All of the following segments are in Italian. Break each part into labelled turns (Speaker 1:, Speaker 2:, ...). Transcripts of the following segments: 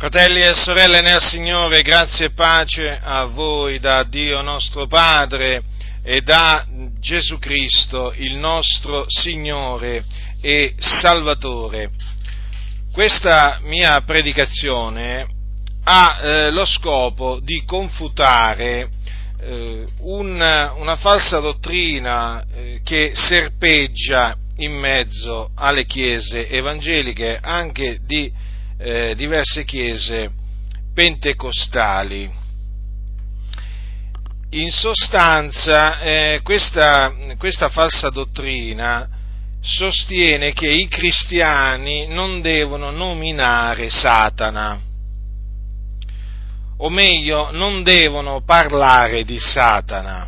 Speaker 1: Fratelli e sorelle nel Signore, grazie e pace a voi da Dio nostro Padre e da Gesù Cristo, il nostro Signore e Salvatore. Questa mia predicazione ha eh, lo scopo di confutare eh, un, una falsa dottrina eh, che serpeggia in mezzo alle chiese evangeliche anche di eh, diverse chiese pentecostali. In sostanza, eh, questa, questa falsa dottrina sostiene che i cristiani non devono nominare Satana, o meglio, non devono parlare di Satana.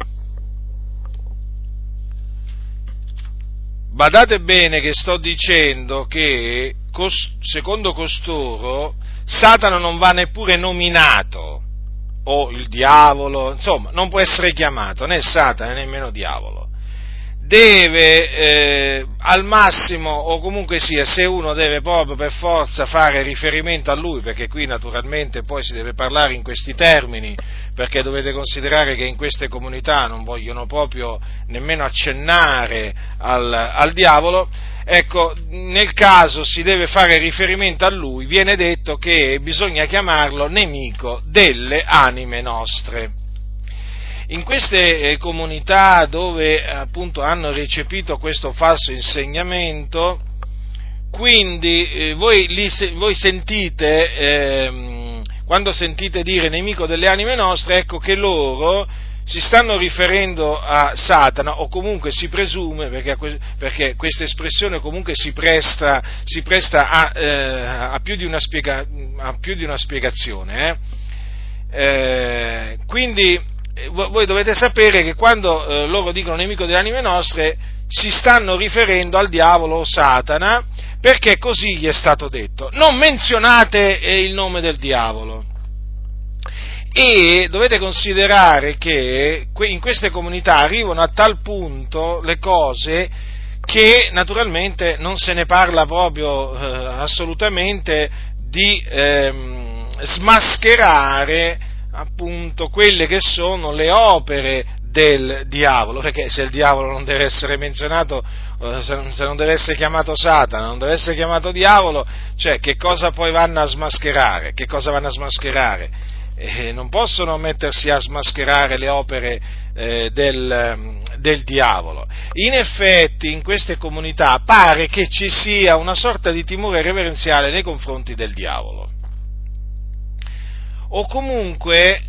Speaker 1: Badate bene che sto dicendo che secondo costoro Satana non va neppure nominato, o il diavolo, insomma, non può essere chiamato né Satana né nemmeno diavolo. Deve eh, al massimo, o comunque sia, se uno deve proprio per forza fare riferimento a lui, perché qui naturalmente poi si deve parlare in questi termini, perché dovete considerare che in queste comunità non vogliono proprio nemmeno accennare al, al diavolo, ecco, nel caso si deve fare riferimento a lui, viene detto che bisogna chiamarlo nemico delle anime nostre. In queste eh, comunità dove appunto hanno recepito questo falso insegnamento, quindi eh, voi, li, voi, sentite, eh, quando sentite dire nemico delle anime nostre, ecco che loro si stanno riferendo a Satana o comunque si presume, perché, perché questa espressione comunque si presta, si presta a, eh, a, più spiega, a, più di una spiegazione. Eh? Eh, quindi voi dovete sapere che quando eh, loro dicono nemico delle anime nostre si stanno riferendo al diavolo o Satana perché così gli è stato detto. Non menzionate eh, il nome del diavolo e dovete considerare che in queste comunità arrivano a tal punto le cose che naturalmente non se ne parla proprio eh, assolutamente di ehm, smascherare appunto quelle che sono le opere del diavolo, perché se il diavolo non deve essere menzionato, eh, se non deve essere chiamato Satana, non deve essere chiamato diavolo, cioè che cosa poi vanno a smascherare? Che cosa vanno a smascherare? eh, non possono mettersi a smascherare le opere eh, del, del, diavolo. In effetti in queste comunità pare che ci sia una sorta di timore reverenziale nei confronti del diavolo. O comunque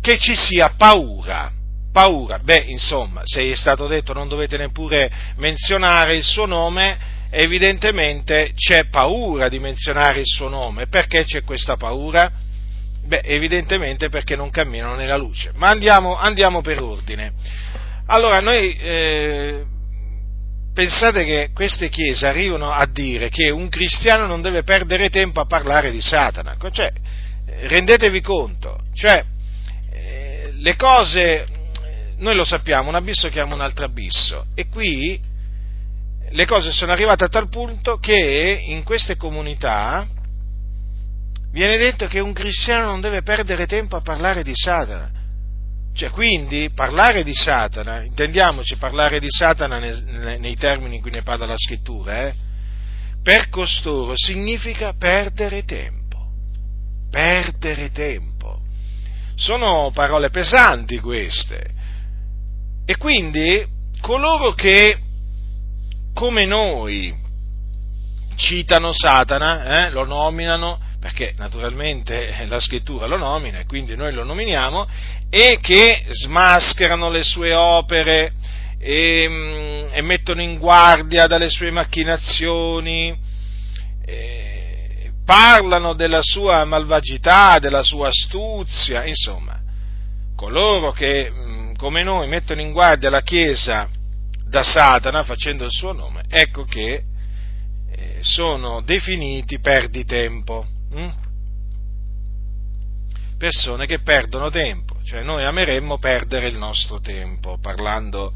Speaker 1: che ci sia paura. Paura, beh, insomma, se è stato detto non dovete neppure menzionare il suo nome, evidentemente c'è paura di menzionare il suo nome. Perché c'è questa paura? Beh, evidentemente perché non camminano nella luce. Ma andiamo, andiamo per ordine. Allora, noi eh, pensate che queste chiese arrivano a dire che un cristiano non deve perdere tempo a parlare di Satana. Cioè, rendetevi conto, cioè, eh, le cose, noi lo sappiamo, un abisso chiama un altro abisso, e qui le cose sono arrivate a tal punto che in queste comunità viene detto che un cristiano non deve perdere tempo a parlare di Satana. Cioè, quindi, parlare di Satana, intendiamoci parlare di Satana nei, nei termini in cui ne parla la scrittura, eh, per costoro significa perdere tempo. Perdere tempo. Sono parole pesanti queste. E quindi coloro che, come noi, citano Satana, eh, lo nominano, perché naturalmente la scrittura lo nomina e quindi noi lo nominiamo, e che smascherano le sue opere e, mm, e mettono in guardia dalle sue macchinazioni, parlano della sua malvagità, della sua astuzia, insomma, coloro che mm, come noi mettono in guardia la Chiesa da Satana facendo il suo nome, ecco che eh, sono definiti perditempo. Mm? Persone che perdono tempo, cioè noi ameremmo perdere il nostro tempo parlando,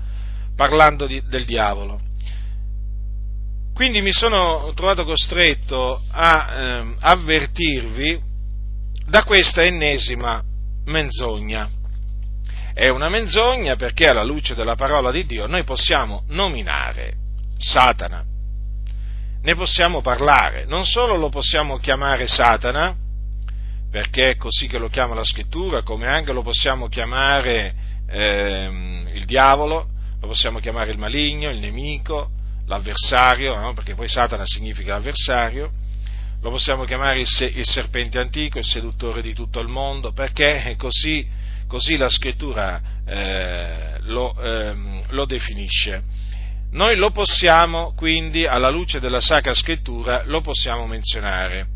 Speaker 1: parlando di, del diavolo. Quindi mi sono trovato costretto a eh, avvertirvi da questa ennesima menzogna. È una menzogna perché alla luce della parola di Dio noi possiamo nominare Satana, ne possiamo parlare, non solo lo possiamo chiamare Satana, perché è così che lo chiama la scrittura, come anche lo possiamo chiamare ehm, il diavolo, lo possiamo chiamare il maligno, il nemico, l'avversario, no? perché poi Satana significa avversario, lo possiamo chiamare il, se- il, serpente antico, il seduttore di tutto il mondo, perché così, così la scrittura eh, lo, ehm, lo definisce. Noi lo possiamo quindi, alla luce della Sacra Scrittura, lo possiamo menzionare.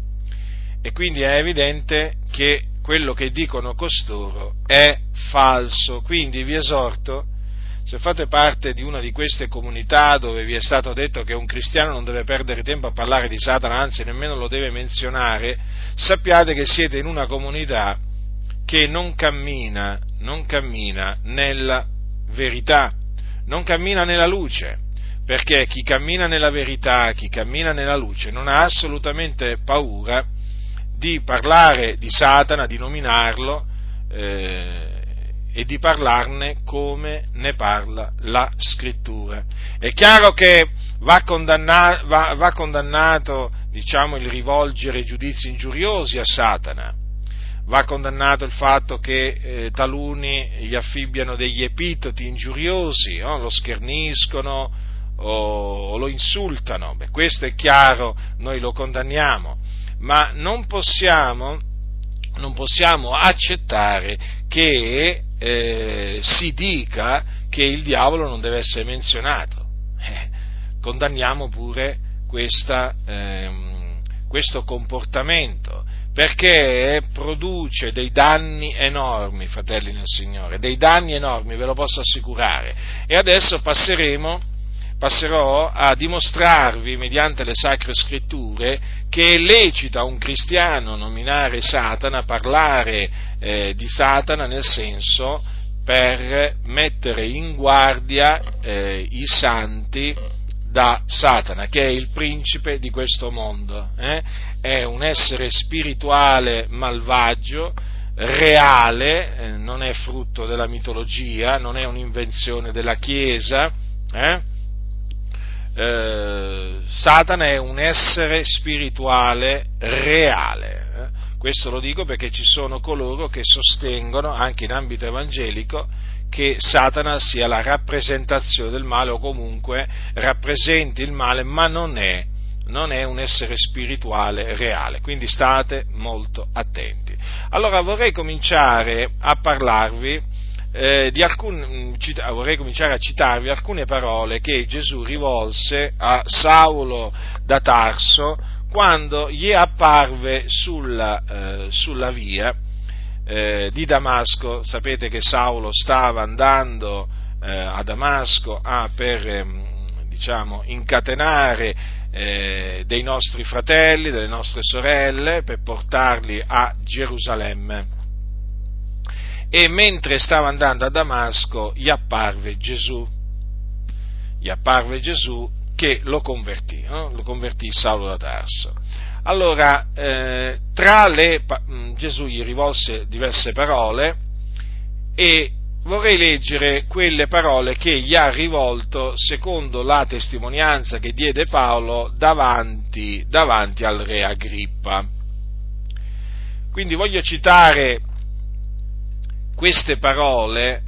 Speaker 1: E quindi è evidente che quello che dicono costoro è falso. Quindi vi esorto, se fate parte di una di queste comunità dove vi è stato detto che un cristiano non deve perdere tempo a parlare di Satana, anzi nemmeno lo deve menzionare, sappiate che siete in una comunità che non cammina, non cammina nella verità, non cammina nella luce perché chi cammina nella verità, chi cammina nella luce, non ha assolutamente paura di parlare di Satana, di nominarlo eh, e di parlarne come ne parla la scrittura. È chiaro che va, condanna, va, va condannato diciamo, il rivolgere giudizi ingiuriosi a Satana, va condannato il fatto che eh, taluni gli affibbiano degli epitoti ingiuriosi, no? lo scherniscono, o, lo insultano, beh, questo è chiaro, noi lo condanniamo, ma non possiamo, non possiamo accettare che eh, si dica che il diavolo non deve essere menzionato. Eh, condanniamo pure questa, ehm, questo comportamento perché produce dei danni enormi, fratelli nel Signore, dei danni enormi, ve lo posso assicurare. E adesso passeremo passerò a dimostrarvi mediante le sacre scritture che è lecito a un cristiano nominare Satana, parlare eh, di Satana nel senso per mettere in guardia eh, i santi da Satana, che è il principe di questo mondo, eh? è un essere spirituale malvagio, reale, eh, non è frutto della mitologia, non è un'invenzione della Chiesa, eh? Eh, Satana è un essere spirituale reale. Eh? Questo lo dico perché ci sono coloro che sostengono, anche in ambito evangelico, che Satana sia la rappresentazione del male o comunque rappresenti il male, ma non è, non è un essere spirituale reale. Quindi state molto attenti. Allora vorrei cominciare a parlarvi eh, alcun, cita, vorrei cominciare a citarvi alcune parole che Gesù rivolse a Saulo da Tarso quando gli apparve sulla, eh, sulla via eh, di Damasco. Sapete che Saulo stava andando eh, a Damasco a, per ehm, diciamo, incatenare eh, dei nostri fratelli, delle nostre sorelle, per portarli a Gerusalemme e mentre stava andando a Damasco gli apparve Gesù, gli apparve Gesù che lo convertì, no? lo convertì Saulo da Tarso. Allora, eh, le, mm, Gesù gli rivolse diverse parole e vorrei leggere quelle parole che gli ha rivolto secondo la testimonianza che diede Paolo davanti, davanti al re Agrippa. Quindi voglio citare queste parole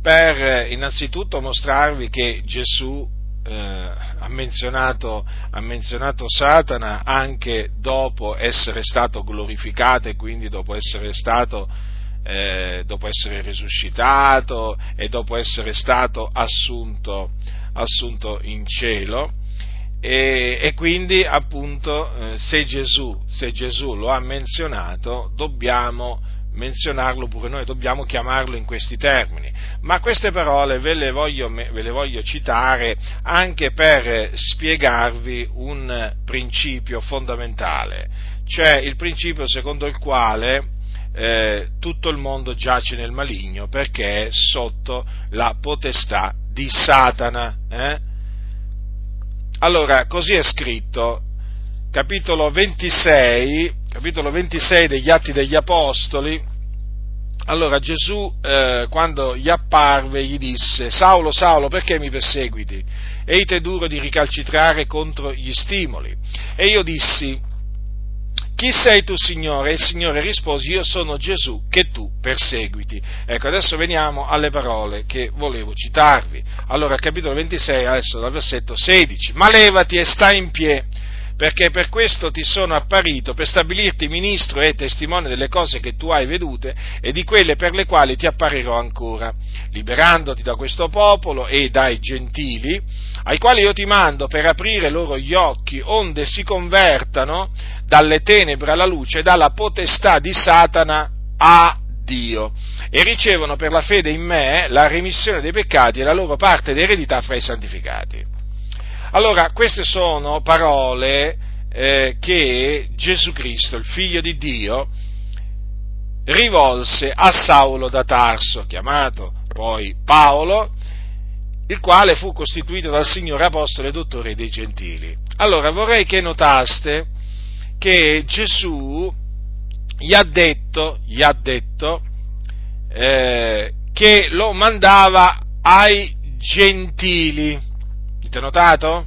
Speaker 1: per innanzitutto mostrarvi che Gesù eh, ha, menzionato, ha, menzionato, Satana anche dopo essere stato glorificato e quindi dopo essere stato eh, dopo essere risuscitato e dopo essere stato assunto, assunto in cielo. E, e, quindi appunto eh, se, Gesù, se Gesù lo ha menzionato dobbiamo menzionarlo pure noi, dobbiamo chiamarlo in questi termini. Ma queste parole ve le voglio, ve le voglio citare anche per spiegarvi un principio fondamentale, cioè il principio secondo il quale eh, tutto il mondo giace nel maligno perché è sotto la potestà di Satana. Eh? Allora, così è scritto, capitolo 26, capitolo 26 degli Atti degli Apostoli, allora Gesù, eh, quando gli apparve, gli disse, Saulo, Saulo, perché mi perseguiti? Eite duro di ricalcitrare contro gli stimoli. E io dissi, chi sei tu, Signore? E il Signore rispose, io sono Gesù che tu perseguiti. Ecco, adesso veniamo alle parole che volevo citarvi. Allora, capitolo 26, adesso dal versetto 16. Ma levati e stai in piedi perché per questo ti sono apparito, per stabilirti ministro e testimone delle cose che tu hai vedute e di quelle per le quali ti apparirò ancora, liberandoti da questo popolo e dai gentili, ai quali io ti mando per aprire loro gli occhi, onde si convertano dalle tenebre alla luce e dalla potestà di Satana a Dio e ricevono per la fede in me la remissione dei peccati e la loro parte d'eredità fra i santificati. Allora, queste sono parole eh, che Gesù Cristo, il figlio di Dio, rivolse a Saulo da Tarso, chiamato poi Paolo, il quale fu costituito dal Signore Apostolo e Dottore dei Gentili. Allora vorrei che notaste che Gesù gli ha detto, gli ha detto eh, che lo mandava ai gentili. Avete notato?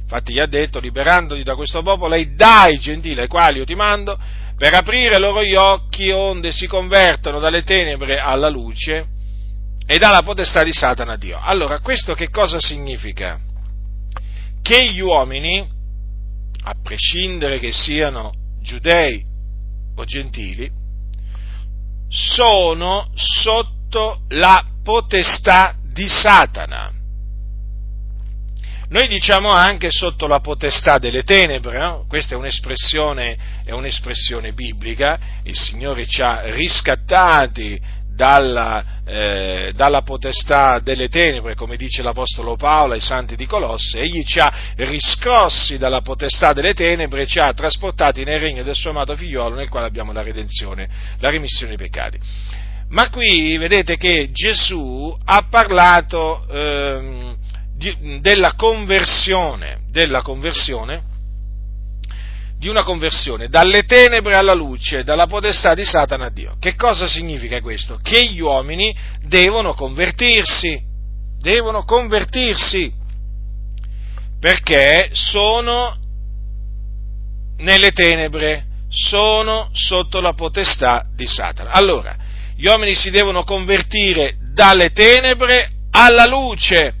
Speaker 1: Infatti gli ha detto, liberandoti da questo popolo e dai gentili ai quali io ti mando, per aprire loro gli occhi onde si convertono dalle tenebre alla luce e dalla potestà di Satana a Dio. Allora, questo che cosa significa? Che gli uomini, a prescindere che siano giudei o gentili, sono sotto la potestà di Satana. Noi diciamo anche sotto la potestà delle tenebre, no? questa è un'espressione, è un'espressione, biblica, il Signore ci ha riscattati dalla, eh, dalla, potestà delle tenebre, come dice l'Apostolo Paolo ai santi di Colosse, egli ci ha riscossi dalla potestà delle tenebre e ci ha trasportati nel regno del suo amato figliolo nel quale abbiamo la redenzione, la remissione dei peccati. Ma qui vedete che Gesù ha parlato... Ehm, della conversione, della conversione, di una conversione dalle tenebre alla luce, dalla potestà di Satana a Dio. Che cosa significa questo? Che gli uomini devono convertirsi, devono convertirsi, perché sono nelle tenebre, sono sotto la potestà di Satana. Allora, gli uomini si devono convertire dalle tenebre alla luce,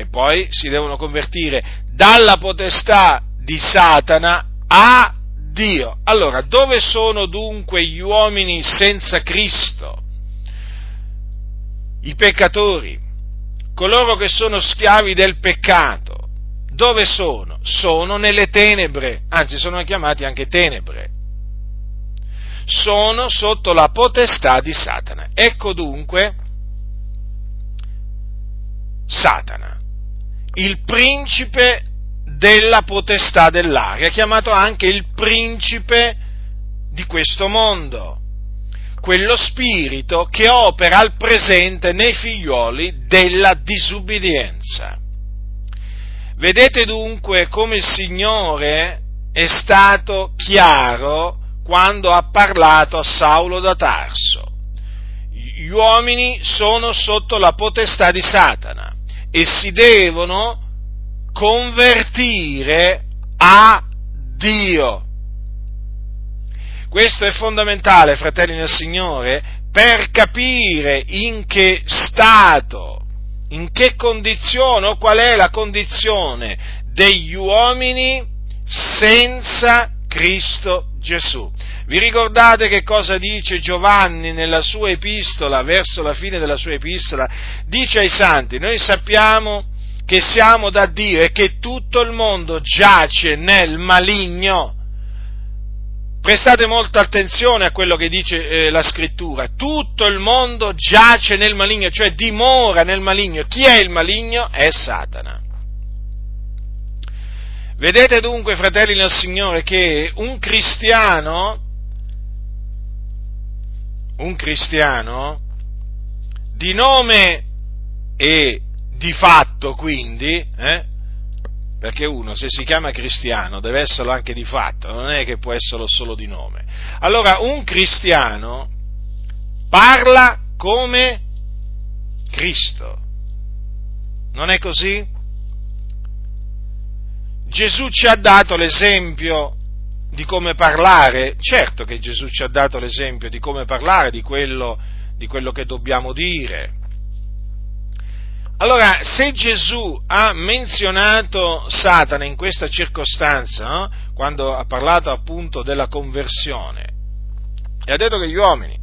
Speaker 1: e poi si devono convertire dalla potestà di Satana a Dio. Allora, dove sono dunque gli uomini senza Cristo? I peccatori, coloro che sono schiavi del peccato. Dove sono? Sono nelle tenebre, anzi sono chiamati anche tenebre. Sono sotto la potestà di Satana. Ecco dunque Satana il principe della potestà dell'aria, chiamato anche il principe di questo mondo, quello spirito che opera al presente nei figlioli della disubbidienza. Vedete dunque come il Signore è stato chiaro quando ha parlato a Saulo da Tarso. Gli uomini sono sotto la potestà di Satana e si devono convertire a Dio. Questo è fondamentale, fratelli nel Signore, per capire in che stato, in che condizione o qual è la condizione degli uomini senza Cristo Gesù. Vi ricordate che cosa dice Giovanni nella sua epistola, verso la fine della sua epistola? Dice ai santi, noi sappiamo che siamo da Dio e che tutto il mondo giace nel maligno. Prestate molta attenzione a quello che dice eh, la scrittura. Tutto il mondo giace nel maligno, cioè dimora nel maligno. Chi è il maligno? È Satana. Vedete dunque, fratelli nel Signore, che un cristiano un cristiano di nome e di fatto quindi, eh, perché uno se si chiama cristiano deve esserlo anche di fatto, non è che può esserlo solo di nome. Allora un cristiano parla come Cristo. Non è così? Gesù ci ha dato l'esempio di come parlare, certo che Gesù ci ha dato l'esempio di come parlare, di quello, di quello che dobbiamo dire. Allora, se Gesù ha menzionato Satana in questa circostanza, no? quando ha parlato appunto della conversione, e ha detto che gli uomini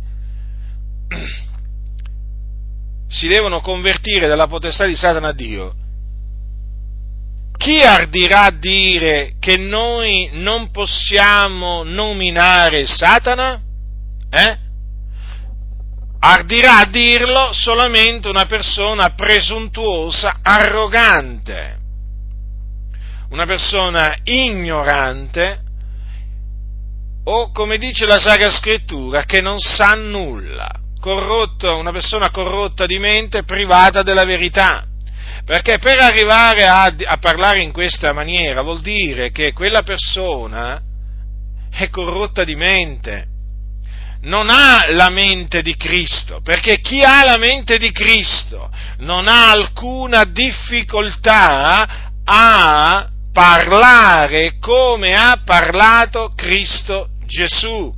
Speaker 1: si devono convertire dalla potestà di Satana a Dio, chi ardirà dire che noi non possiamo nominare Satana? Eh? Ardirà a dirlo solamente una persona presuntuosa, arrogante, una persona ignorante o, come dice la Sacra Scrittura, che non sa nulla, corrotto, una persona corrotta di mente, privata della verità. Perché per arrivare a, a, parlare in questa maniera vuol dire che quella persona è corrotta di mente, non ha la mente di Cristo, perché chi ha la mente di Cristo non ha alcuna difficoltà a parlare come ha parlato Cristo Gesù.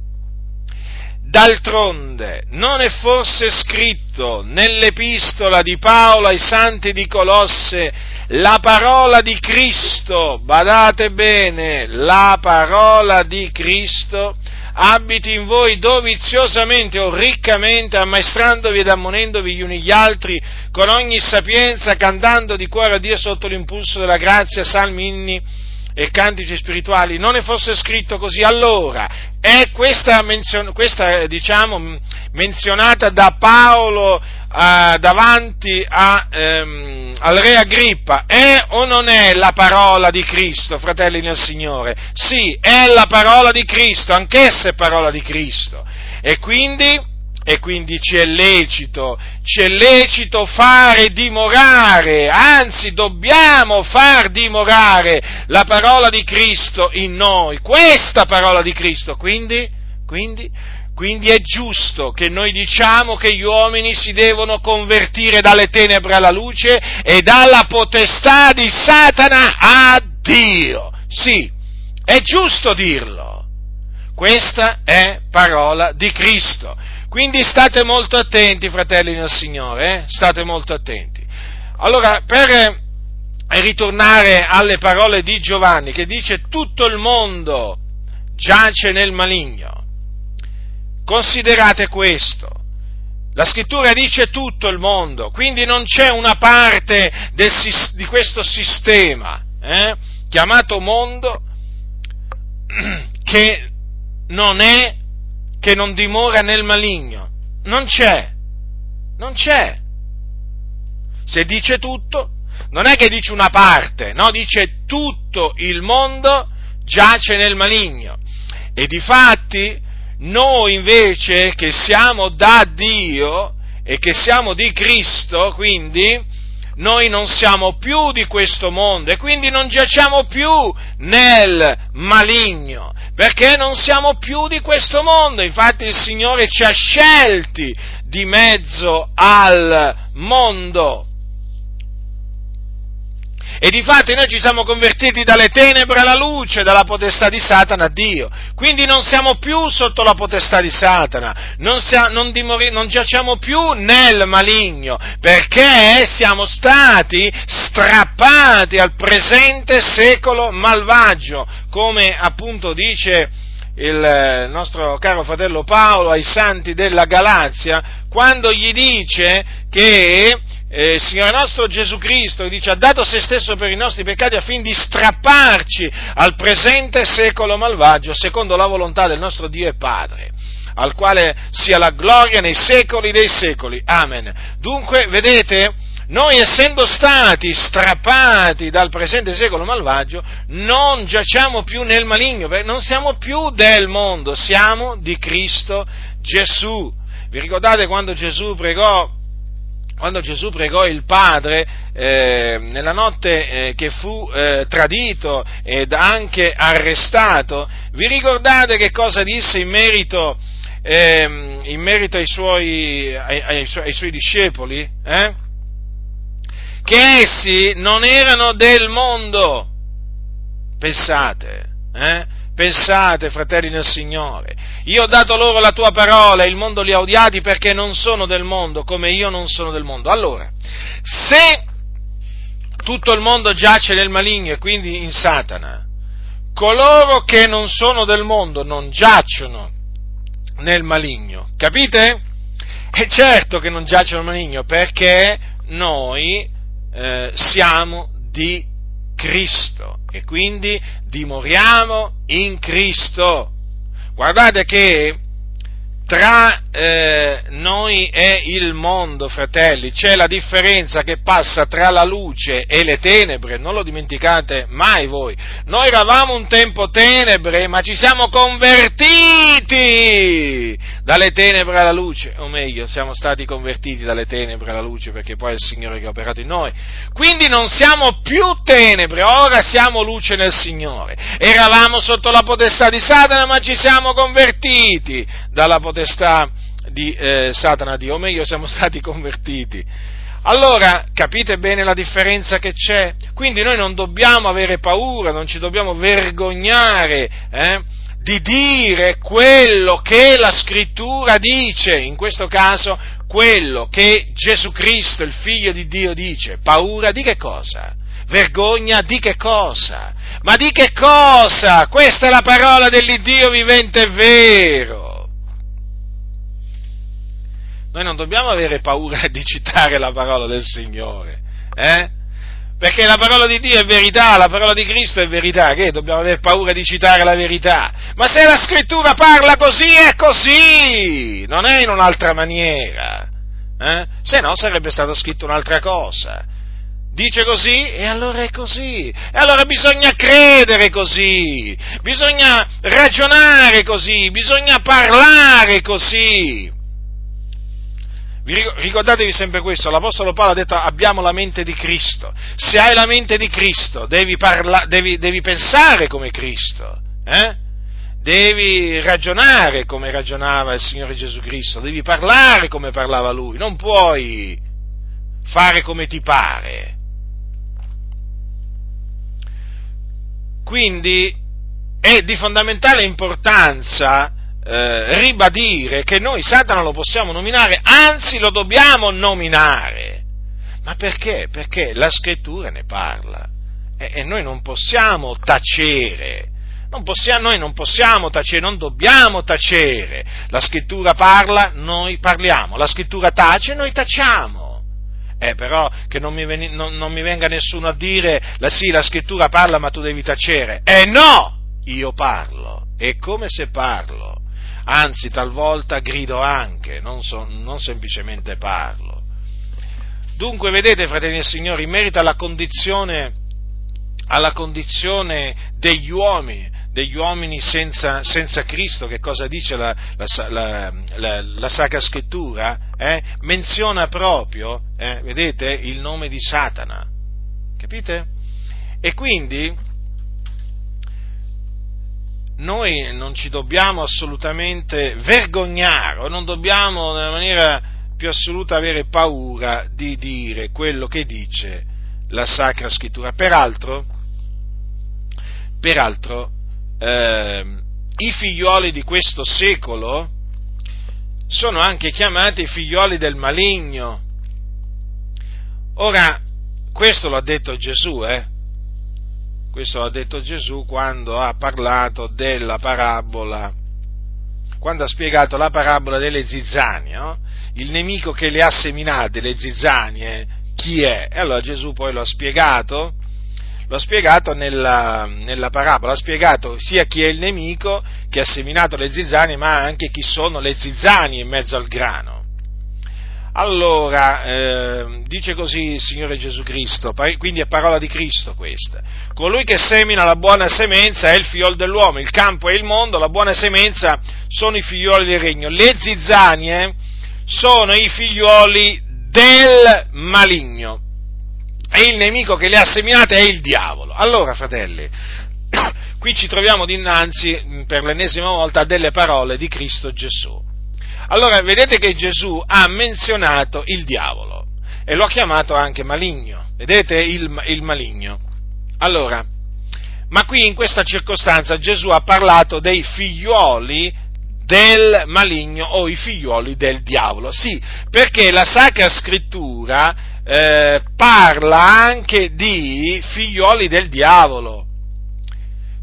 Speaker 1: D'altronde, non è forse scritto nell'epistola di Paolo ai santi di Colosse la parola di Cristo, badate bene, la parola di Cristo abiti in voi doviziosamente o riccamente, ammaestrandovi ed ammonendovi gli uni gli altri con ogni sapienza, cantando di cuore a Dio sotto l'impulso della grazia, salmi, inni e cantici spirituali, non è fosse scritto così, allora è questa, menzion- questa diciamo, menzionata da Paolo eh, davanti a, ehm, al re Agrippa, è o non è la parola di Cristo, fratelli nel Signore? Sì, è la parola di Cristo, anch'essa è parola di Cristo. E quindi e quindi ci è lecito, ci è lecito fare dimorare, anzi dobbiamo far dimorare la parola di Cristo in noi, questa parola di Cristo, quindi, quindi, quindi è giusto che noi diciamo che gli uomini si devono convertire dalle tenebre alla luce e dalla potestà di Satana a Dio. Sì, è giusto dirlo. Questa è parola di Cristo. Quindi state molto attenti, fratelli del Signore, eh? state molto attenti. Allora, per eh, ritornare alle parole di Giovanni, che dice tutto il mondo giace nel maligno, considerate questo. La scrittura dice tutto il mondo, quindi non c'è una parte del, di questo sistema eh, chiamato mondo che non è che non dimora nel maligno. Non c'è, non c'è. Se dice tutto, non è che dice una parte, no, dice tutto il mondo giace nel maligno. E di fatti noi invece che siamo da Dio e che siamo di Cristo, quindi noi non siamo più di questo mondo e quindi non giacciamo più nel maligno perché non siamo più di questo mondo, infatti il Signore ci ha scelti di mezzo al mondo. E di fatto noi ci siamo convertiti dalle tenebre alla luce, dalla potestà di Satana a Dio. Quindi non siamo più sotto la potestà di Satana, non, sia, non, dimori, non giacciamo più nel maligno, perché siamo stati strappati al presente secolo malvagio, come appunto dice il nostro caro fratello Paolo ai santi della Galazia, quando gli dice che eh, il Signore nostro Gesù Cristo dice ha dato se stesso per i nostri peccati affin di strapparci al presente secolo malvagio secondo la volontà del nostro Dio e Padre al quale sia la gloria nei secoli dei secoli. Amen. Dunque, vedete, noi essendo stati strappati dal presente secolo malvagio, non giacciamo più nel maligno, non siamo più del mondo, siamo di Cristo Gesù. Vi ricordate quando Gesù pregò quando Gesù pregò il Padre eh, nella notte eh, che fu eh, tradito ed anche arrestato, vi ricordate che cosa disse in merito, ehm, in merito ai, suoi, ai, ai, suoi, ai, suoi, discepoli? Eh? Che essi non erano del mondo. Pensate, eh? Pensate, fratelli nel Signore, io ho dato loro la tua parola e il mondo li ha odiati perché non sono del mondo, come io non sono del mondo. Allora, se tutto il mondo giace nel maligno e quindi in Satana, coloro che non sono del mondo non giacciono nel maligno, capite? E certo che non giacciono nel maligno perché noi eh, siamo di Cristo e quindi dimoriamo in Cristo. Guardate che tra eh, noi e il mondo, fratelli, c'è la differenza che passa tra la luce e le tenebre, non lo dimenticate mai voi. Noi eravamo un tempo tenebre, ma ci siamo convertiti dalle tenebre alla luce, o meglio, siamo stati convertiti dalle tenebre alla luce perché poi è il Signore che ha operato in noi. Quindi non siamo più tenebre, ora siamo luce nel Signore. Eravamo sotto la potestà di Satana, ma ci siamo convertiti dalla potestà di eh, Satana Dio, o meglio siamo stati convertiti. Allora capite bene la differenza che c'è? Quindi noi non dobbiamo avere paura, non ci dobbiamo vergognare eh, di dire quello che la scrittura dice, in questo caso quello che Gesù Cristo, il figlio di Dio, dice. Paura di che cosa? Vergogna di che cosa? Ma di che cosa? Questa è la parola dell'Iddio vivente vero. Noi non dobbiamo avere paura di citare la parola del Signore, eh? Perché la parola di Dio è verità, la parola di Cristo è verità, che dobbiamo avere paura di citare la verità? Ma se la scrittura parla così, è così, non è in un'altra maniera, eh? Se no sarebbe stato scritto un'altra cosa. Dice così e allora è così. E allora bisogna credere così, bisogna ragionare così, bisogna parlare così. Ricordatevi sempre questo, l'Apostolo Paolo ha detto abbiamo la mente di Cristo. Se hai la mente di Cristo devi, parla, devi, devi pensare come Cristo, eh? devi ragionare come ragionava il Signore Gesù Cristo, devi parlare come parlava Lui, non puoi fare come ti pare. Quindi è di fondamentale importanza eh, ribadire che noi Satana lo possiamo nominare, anzi lo dobbiamo nominare. Ma perché? Perché la scrittura ne parla e, e noi non possiamo tacere. Non possiamo, noi non possiamo tacere, non dobbiamo tacere. La scrittura parla, noi parliamo. La scrittura tace, noi tacciamo. Eh, però che non mi, ven- non, non mi venga nessuno a dire, la, sì, la scrittura parla, ma tu devi tacere. Eh no! Io parlo. È come se parlo anzi talvolta grido anche, non, so, non semplicemente parlo. Dunque, vedete, fratelli e signori, in merito alla condizione, alla condizione degli uomini, degli uomini senza, senza, Cristo, che cosa dice la, la, la, la Sacra Scrittura? Eh? Menziona proprio, eh, vedete, il nome di Satana. Capite? E quindi noi non ci dobbiamo assolutamente vergognare o non dobbiamo nella maniera più assoluta avere paura di dire quello che dice la Sacra Scrittura. Peraltro, peraltro eh, i figlioli di questo secolo sono anche chiamati figlioli del maligno. Ora, questo l'ha detto Gesù, eh? Questo ha detto Gesù quando ha parlato della parabola, quando ha spiegato la parabola delle zizzanie, no? il nemico che le ha seminate, le zizzanie, chi è? E allora Gesù poi lo ha spiegato, lo ha spiegato nella, nella, parabola, ha spiegato sia chi è il nemico che ha seminato le zizzanie, ma anche chi sono le zizzanie in mezzo al grano. Allora, eh, dice così il Signore Gesù Cristo, quindi è parola di Cristo questa. Colui che semina la buona semenza è il figlio dell'uomo, il campo è il mondo, la buona semenza sono i figlioli del regno. Le zizzanie sono i figlioli del maligno. E il nemico che le ha seminate è il diavolo. Allora, fratelli, qui ci troviamo dinanzi per l'ennesima volta a delle parole di Cristo Gesù. Allora, vedete che Gesù ha menzionato il diavolo e lo ha chiamato anche maligno. Vedete il, il maligno. Allora, ma qui in questa circostanza Gesù ha parlato dei figlioli del maligno o i figlioli del diavolo. Sì, perché la Sacra Scrittura eh, parla anche di figlioli del diavolo.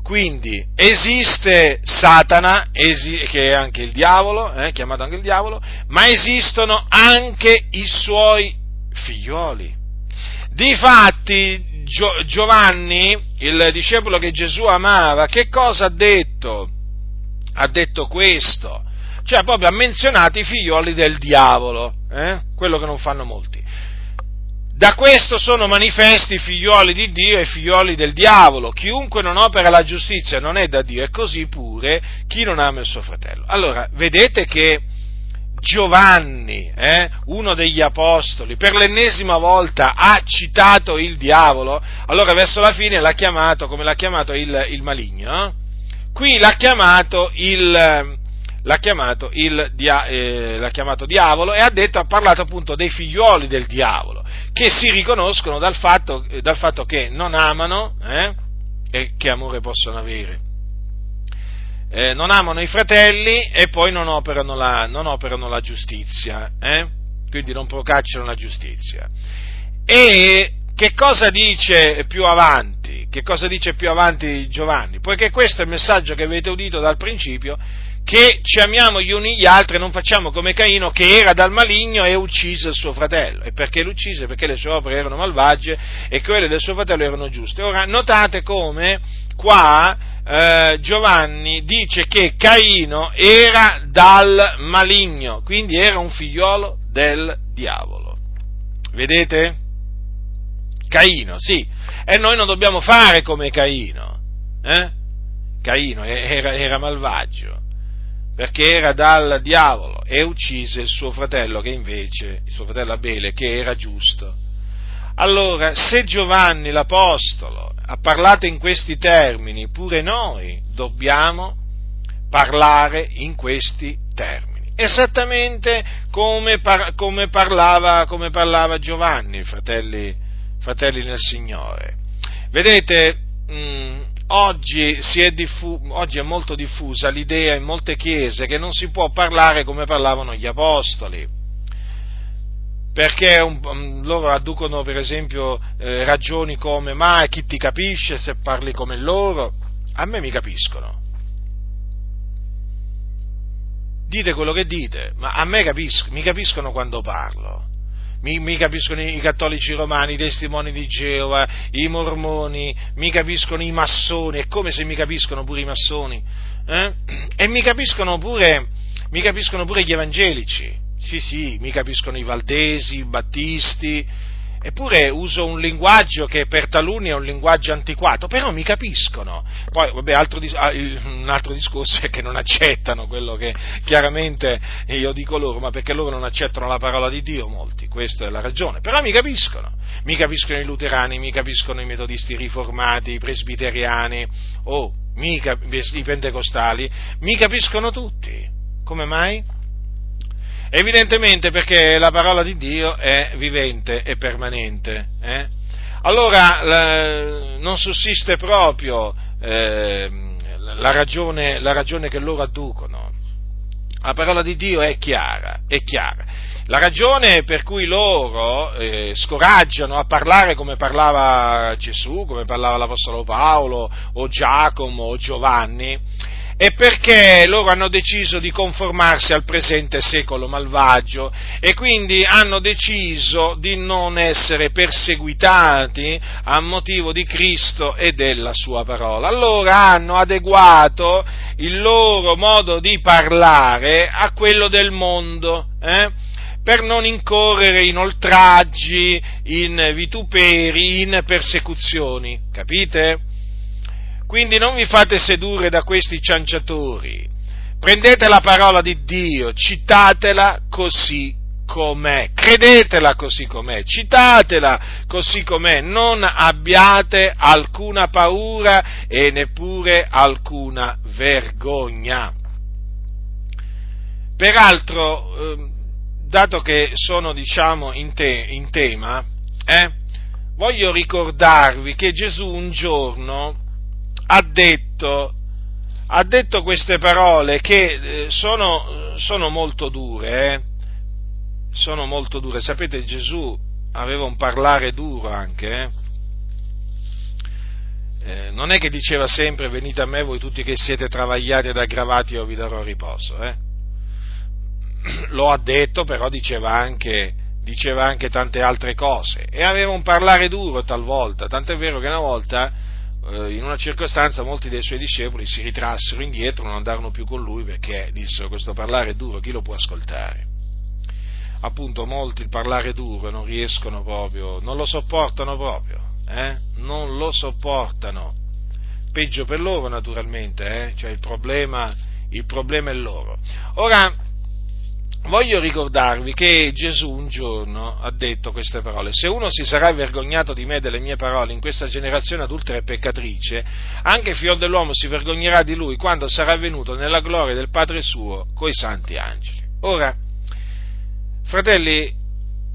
Speaker 1: Quindi esiste Satana, esi- che è anche il diavolo, eh, chiamato anche il diavolo, ma esistono anche i suoi figlioli. Difatti Gio- Giovanni, il discepolo che Gesù amava, che cosa ha detto? Ha detto questo, cioè proprio ha menzionato i figlioli del diavolo, eh? quello che non fanno molti. Da questo sono manifesti i figlioli di Dio e i figlioli del diavolo. Chiunque non opera la giustizia non è da Dio, e così pure chi non ama il suo fratello. Allora, vedete che Giovanni, eh, uno degli apostoli, per l'ennesima volta ha citato il diavolo, allora verso la fine l'ha chiamato, come l'ha chiamato il, il maligno, eh? qui l'ha chiamato il, l'ha chiamato, il, eh, l'ha chiamato diavolo e ha, detto, ha parlato appunto dei figlioli del diavolo, che si riconoscono dal fatto, dal fatto che non amano, eh, e che amore possono avere eh, non amano i fratelli e poi non operano la, non operano la giustizia, eh? quindi non procacciano la giustizia. E che cosa dice più avanti? Che cosa dice più avanti Giovanni? Poiché questo è il messaggio che avete udito dal principio, che ci amiamo gli uni gli altri e non facciamo come Caino che era dal maligno e uccise il suo fratello. E perché l'uccise? Perché le sue opere erano malvagie e quelle del suo fratello erano giuste. Ora notate come qua eh, Giovanni dice che Caino era dal maligno, quindi era un figliolo del diavolo. Vedete? Caino, sì. E noi non dobbiamo fare come Caino. Eh? Caino era, era malvagio perché era dal diavolo e uccise il suo fratello che invece, il suo fratello Abele, che era giusto. Allora, se Giovanni l'Apostolo ha parlato in questi termini, pure noi dobbiamo parlare in questi termini. Esattamente come, par- come, parlava, come parlava, Giovanni, fratelli, fratelli, nel Signore. Vedete, mh, mm, oggi, è diffu- oggi è molto diffusa l'idea in molte chiese che non si può parlare come parlavano gli Apostoli perché un, um, loro adducono per esempio eh, ragioni come ma chi ti capisce se parli come loro? A me mi capiscono. Dite quello che dite, ma a me capisco, mi capiscono quando parlo. Mi, capiscono i cattolici romani, i testimoni di Geova, i mormoni, mi capiscono i massoni, è come se mi capiscono pure i massoni, eh? e mi capiscono pure, mi capiscono pure gli evangelici. Sì, sì, mi capiscono i valdesi, i battisti, eppure uso un linguaggio che per taluni è un linguaggio antiquato, però mi capiscono. Poi, vabbè, altro, ah, un altro discorso è che non accettano quello che chiaramente io dico loro, ma perché loro non accettano la parola di Dio, molti, questa è la ragione. Però mi capiscono, mi capiscono i luterani, mi capiscono i metodisti riformati, i presbiteriani, oh, mica, i pentecostali, mi capiscono tutti. Come mai? Evidentemente perché la parola di Dio è vivente e permanente. Eh? Allora la, non sussiste proprio eh, la, ragione, la, ragione, che loro adducono. La parola di Dio è chiara, è chiara. La ragione per cui loro eh, scoraggiano a parlare come parlava Gesù, come parlava l'Apostolo Paolo, o Giacomo, o Giovanni, è perché loro hanno deciso di conformarsi al presente secolo malvagio e quindi hanno deciso di non essere perseguitati a motivo di Cristo e della sua parola. Allora hanno adeguato il loro modo di parlare a quello del mondo. Eh? per non incorrere in oltraggi, in vituperi, in persecuzioni. Capite? Quindi non vi fate sedurre da questi cianciatori. Prendete la parola di Dio, citatela così com'è, credetela così com'è, citatela così com'è, non abbiate alcuna paura e neppure alcuna vergogna. Peraltro, ehm, dato che sono diciamo in, te, in tema, eh, voglio ricordarvi che Gesù un giorno ha detto, ha detto queste parole che eh, sono, sono molto dure, eh, sono molto dure. Sapete, Gesù aveva un parlare duro anche, eh? Eh, non è che diceva sempre venite a me voi tutti che siete travagliati ed aggravati io vi darò riposo, eh? lo ha detto, però diceva anche, diceva anche tante altre cose e aveva un parlare duro talvolta, tant'è vero che una volta eh, in una circostanza molti dei suoi discepoli si ritrassero indietro, non andarono più con lui perché dissero questo parlare è duro, chi lo può ascoltare? Appunto molti il parlare duro non riescono proprio, non lo sopportano proprio, eh? non lo sopportano. Peggio per loro naturalmente, eh? cioè il problema, il problema è loro. Ora, voglio ricordarvi che Gesù un giorno ha detto queste parole, se uno si sarà vergognato di me e delle mie parole in questa generazione adultera e peccatrice, anche il figlio dell'uomo si vergognerà di lui quando sarà venuto nella gloria del Padre suo coi santi angeli. Ora, fratelli,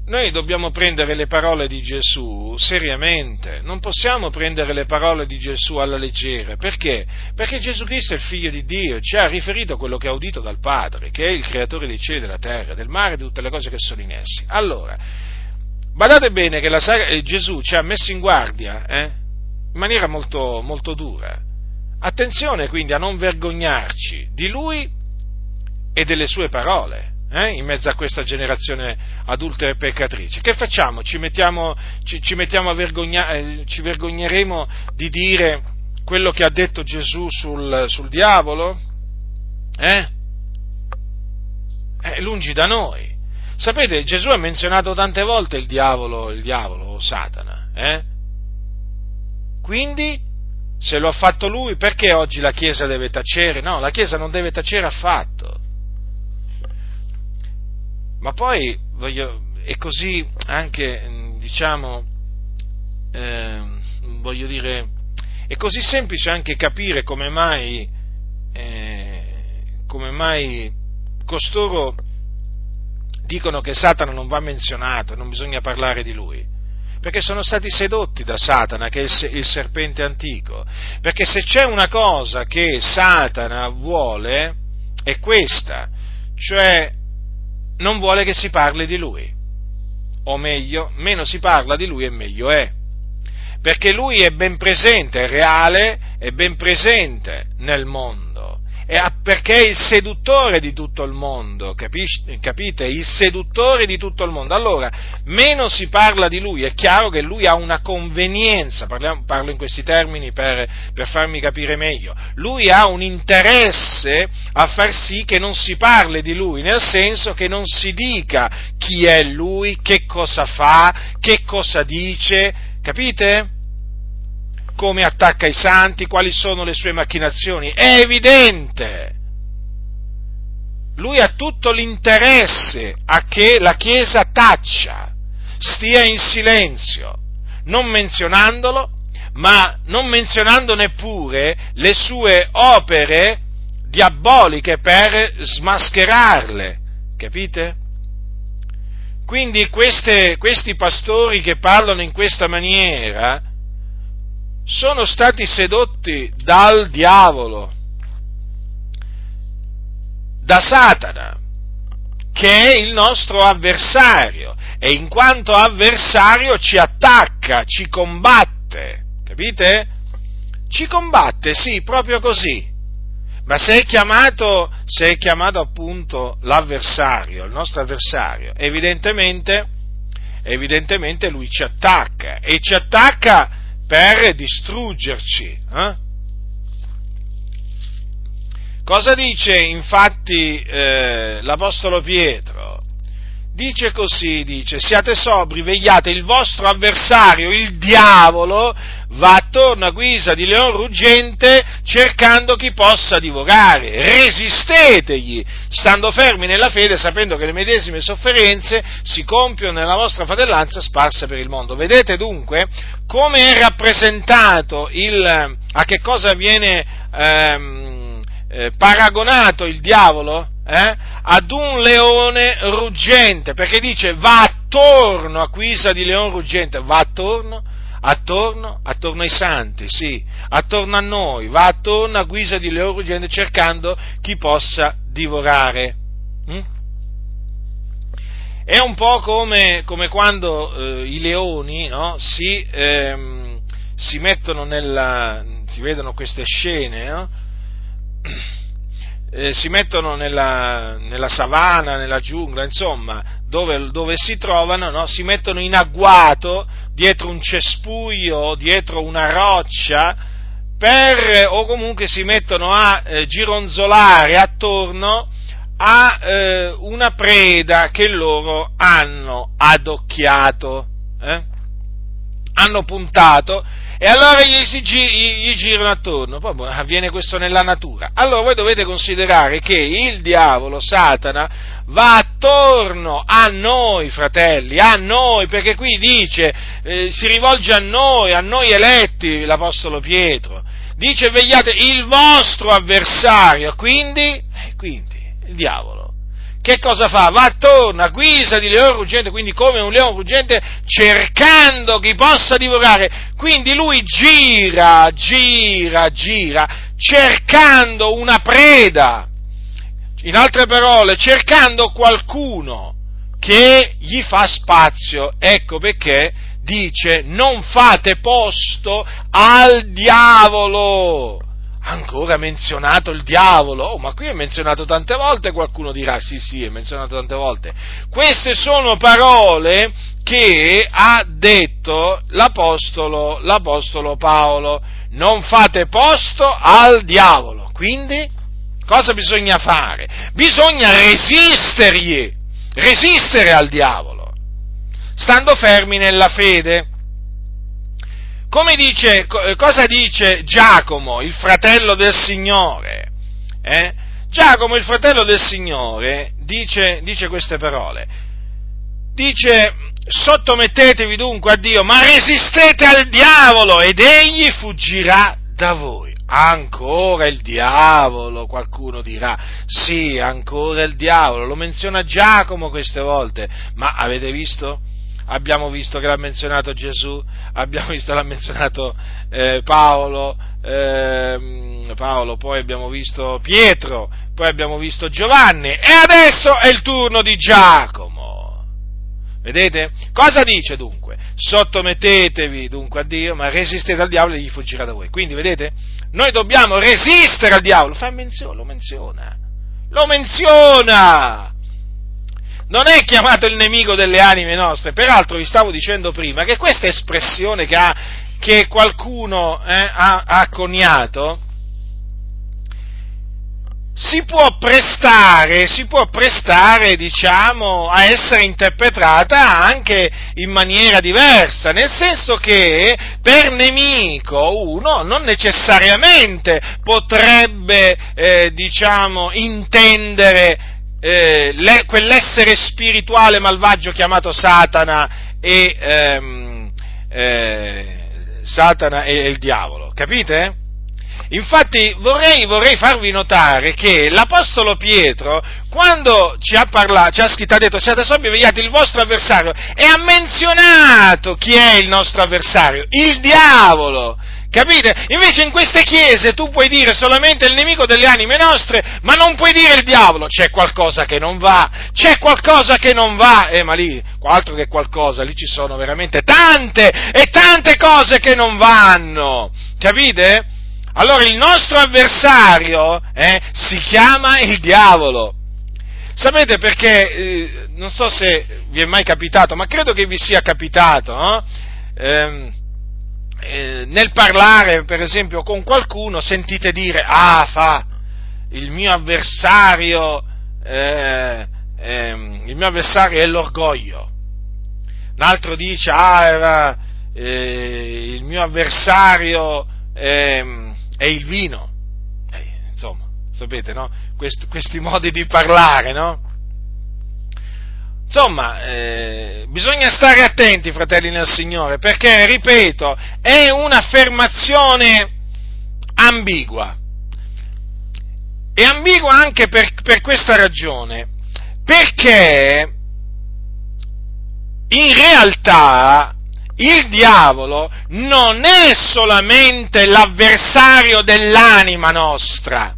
Speaker 1: noi dobbiamo prendere le parole di Gesù seriamente, non possiamo prendere le parole di Gesù alla leggera, perché? Perché Gesù Cristo è il figlio di Dio, ci ha riferito quello che ha udito dal Padre, che è il creatore dei cieli della terra, del mare e di tutte le cose che sono in essi. Allora, badate bene che la, eh, Gesù ci ha messo in guardia eh, in maniera molto, molto dura. Attenzione quindi a non vergognarci di Lui e delle sue parole eh, in mezzo a questa generazione adulta e peccatrice. Che facciamo? Ci, mettiamo, ci, ci, mettiamo a vergognare, eh, ci vergogneremo di dire quello che ha detto Gesù sul, sul diavolo? Eh? È lungi da noi. Sapete, Gesù ha menzionato tante volte il diavolo, il diavolo, Satana. Eh? Quindi, se lo ha fatto lui, perché oggi la Chiesa deve tacere? No, la Chiesa non deve tacere affatto. Ma poi voglio, è così anche, diciamo, eh, voglio dire, è così semplice anche capire come mai, eh, come mai costoro dicono che Satana non va menzionato, non bisogna parlare di lui. Perché sono stati sedotti da Satana, che è il serpente antico. Perché se c'è una cosa che Satana vuole, è questa, cioè non vuole che si parli di lui. O meglio, meno si parla di lui e meglio è. Perché lui è ben presente, è reale, è ben presente nel mondo perché è il seduttore di tutto il mondo, capite? Il seduttore di tutto il mondo. Allora, meno si parla di lui, è chiaro che lui ha una convenienza, parliamo, parlo in questi termini per, per farmi capire meglio, lui ha un interesse a far sì che non si parli di lui, nel senso che non si dica chi è lui, che cosa fa, che cosa dice, capite? Come attacca i santi, quali sono le sue macchinazioni. È evidente. Lui ha tutto l'interesse a che la Chiesa taccia, stia in silenzio, non menzionandolo, ma non menzionando neppure le sue opere diaboliche per smascherarle, capite? Quindi queste, questi pastori che parlano in questa maniera sono stati sedotti dal diavolo, da Satana, che è il nostro avversario e in quanto avversario ci attacca, ci combatte, capite? Ci combatte, sì, proprio così. Ma se è chiamato, se è chiamato appunto l'avversario, il nostro avversario, evidentemente, evidentemente lui ci attacca e ci attacca per distruggerci. Eh? Cosa dice infatti eh, l'Apostolo Pietro? Dice così, dice, siate sobri, vegliate, il vostro avversario, il diavolo, va attorno a guisa di leon ruggente cercando chi possa divorare. Resistetegli, stando fermi nella fede, sapendo che le medesime sofferenze si compiono nella vostra fratellanza sparsa per il mondo. Vedete dunque come è rappresentato il, a che cosa viene ehm, eh, paragonato il diavolo? Eh? Ad un leone ruggente, perché dice va attorno a guisa di leone ruggente, va attorno, attorno, attorno ai santi, sì, attorno a noi, va attorno a guisa di leone ruggente cercando chi possa divorare. Mm? È un po' come, come quando eh, i leoni no, si, ehm, si, mettono nella, si vedono queste scene, no? Eh, si mettono nella, nella, savana, nella giungla, insomma, dove, dove si trovano, no? si mettono in agguato dietro un cespuglio, dietro una roccia, per, o comunque si mettono a eh, gironzolare attorno a eh, una preda che loro hanno adocchiato, eh? hanno puntato e allora gli, si, gli, gli girano attorno, poi boh, avviene questo nella natura. Allora voi dovete considerare che il diavolo, Satana, va attorno a noi, fratelli, a noi, perché qui dice, eh, si rivolge a noi, a noi eletti, l'Apostolo Pietro, dice vegliate il vostro avversario, quindi, eh, quindi il diavolo che cosa fa? Va attorno a guisa di leone ruggente, quindi come un leone ruggente, cercando chi possa divorare. Quindi lui gira, gira, gira, cercando una preda. In altre parole, cercando qualcuno che gli fa spazio. Ecco perché dice non fate posto al diavolo ancora menzionato il diavolo, oh, ma qui è menzionato tante volte, qualcuno dirà sì sì, è menzionato tante volte. Queste sono parole che ha detto l'apostolo, l'apostolo Paolo, non fate posto al diavolo. Quindi cosa bisogna fare? Bisogna resistergli, resistere al diavolo, stando fermi nella fede. Come dice, eh, cosa dice Giacomo, il fratello del Signore? Eh? Giacomo, il fratello del Signore, dice, dice queste parole. Dice, sottomettetevi dunque a Dio, ma resistete al diavolo ed egli fuggirà da voi. Ancora il diavolo, qualcuno dirà. Sì, ancora il diavolo. Lo menziona Giacomo queste volte. Ma avete visto? Abbiamo visto che l'ha menzionato Gesù, abbiamo visto che l'ha menzionato eh, Paolo, eh, Paolo, poi abbiamo visto Pietro, poi abbiamo visto Giovanni e adesso è il turno di Giacomo. Vedete? Cosa dice dunque? Sottomettetevi dunque a Dio, ma resistete al diavolo e gli fuggirà da voi. Quindi, vedete? Noi dobbiamo resistere al diavolo. Fa menzione, lo menziona. Lo menziona! Non è chiamato il nemico delle anime nostre. Peraltro vi stavo dicendo prima che questa espressione che, ha, che qualcuno eh, ha, ha coniato si può prestare, si può prestare, diciamo, a essere interpretata anche in maniera diversa, nel senso che per nemico uno non necessariamente potrebbe, eh, diciamo, intendere eh, le, quell'essere spirituale malvagio chiamato Satana e, ehm, eh, Satana e, il diavolo, capite? Infatti vorrei, vorrei, farvi notare che l'Apostolo Pietro, quando ci ha parlato, ci ha scritto, ha detto siate sobri vegliate il vostro avversario, e ha menzionato chi è il nostro avversario, il diavolo. Capite? Invece in queste chiese tu puoi dire solamente il nemico delle anime nostre, ma non puoi dire il diavolo. C'è qualcosa che non va, c'è qualcosa che non va. Eh, ma lì, altro che qualcosa, lì ci sono veramente tante e tante cose che non vanno. Capite? Allora il nostro avversario eh, si chiama il diavolo. Sapete perché, eh, non so se vi è mai capitato, ma credo che vi sia capitato, no? Eh, eh, nel parlare, per esempio, con qualcuno, sentite dire, ah, fa, il mio avversario eh, eh, il mio avversario è l'orgoglio, un altro dice, ah, eh, il mio avversario è, è il vino, eh, insomma, sapete, no? Quest, questi modi di parlare, no? Insomma, eh, bisogna stare attenti, fratelli nel Signore, perché, ripeto, è un'affermazione ambigua. È ambigua anche per, per questa ragione, perché in realtà il diavolo non è solamente l'avversario dell'anima nostra,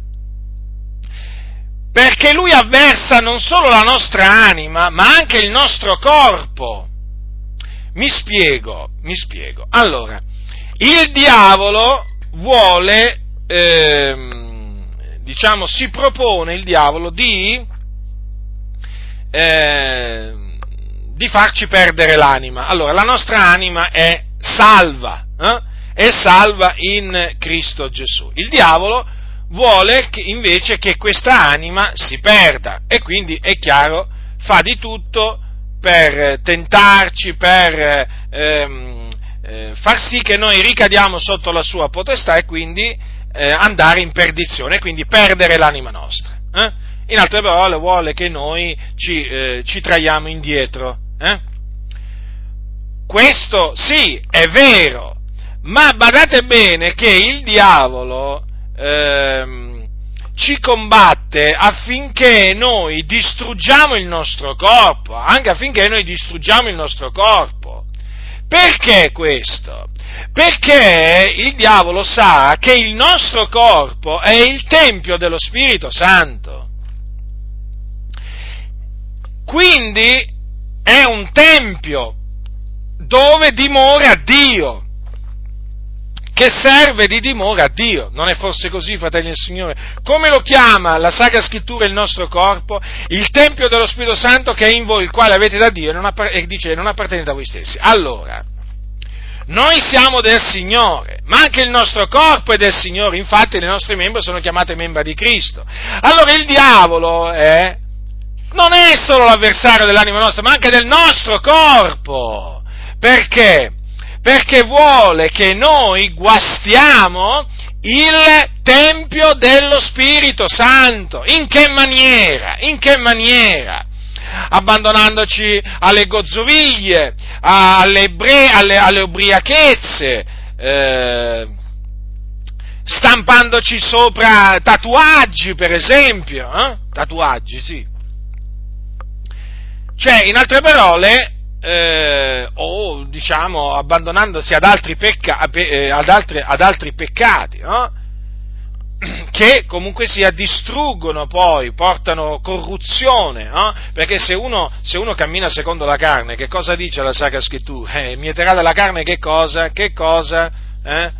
Speaker 1: perché lui avversa non solo la nostra anima, ma anche il nostro corpo. Mi spiego, mi spiego. Allora, il diavolo vuole, ehm, diciamo, si propone il diavolo di, eh, di farci perdere l'anima. Allora, la nostra anima è salva, eh? è salva in Cristo Gesù. Il diavolo vuole che, invece che questa anima si perda e quindi è chiaro fa di tutto per tentarci, per ehm, eh, far sì che noi ricadiamo sotto la sua potestà e quindi eh, andare in perdizione, quindi perdere l'anima nostra. Eh? In altre parole vuole che noi ci, eh, ci traiamo indietro. Eh? Questo sì, è vero, ma badate bene che il diavolo ehm, ci combatte affinché noi distruggiamo il nostro corpo, anche affinché noi distruggiamo il nostro corpo. Perché questo? Perché il diavolo sa che il nostro corpo è il tempio dello Spirito Santo. Quindi è un tempio dove dimora Dio che serve di dimora a Dio. Non è forse così, fratelli del Signore? Come lo chiama la Sacra Scrittura il nostro corpo? Il Tempio dello Spirito Santo che è in voi, il quale avete da Dio e, non appar- e dice non appartenete a voi stessi. Allora, noi siamo del Signore, ma anche il nostro corpo è del Signore, infatti le nostre membra sono chiamate membra di Cristo. Allora il diavolo è, non è solo l'avversario dell'anima nostra, ma anche del nostro corpo. Perché? Perché vuole che noi guastiamo il Tempio dello Spirito Santo. In che maniera? In che maniera? Abbandonandoci alle gozzoviglie, alle, bre, alle, alle ubriachezze, eh, stampandoci sopra tatuaggi, per esempio. Eh? Tatuaggi, sì. Cioè, in altre parole, eh, o diciamo abbandonandosi ad altri, pecca, eh, ad altri, ad altri peccati, no? che comunque sia distruggono poi, portano corruzione, no? perché se uno, se uno, cammina secondo la carne, che cosa dice la Sacra Scrittura? Eh, mieterà dalla carne che cosa? Che cosa? Eh?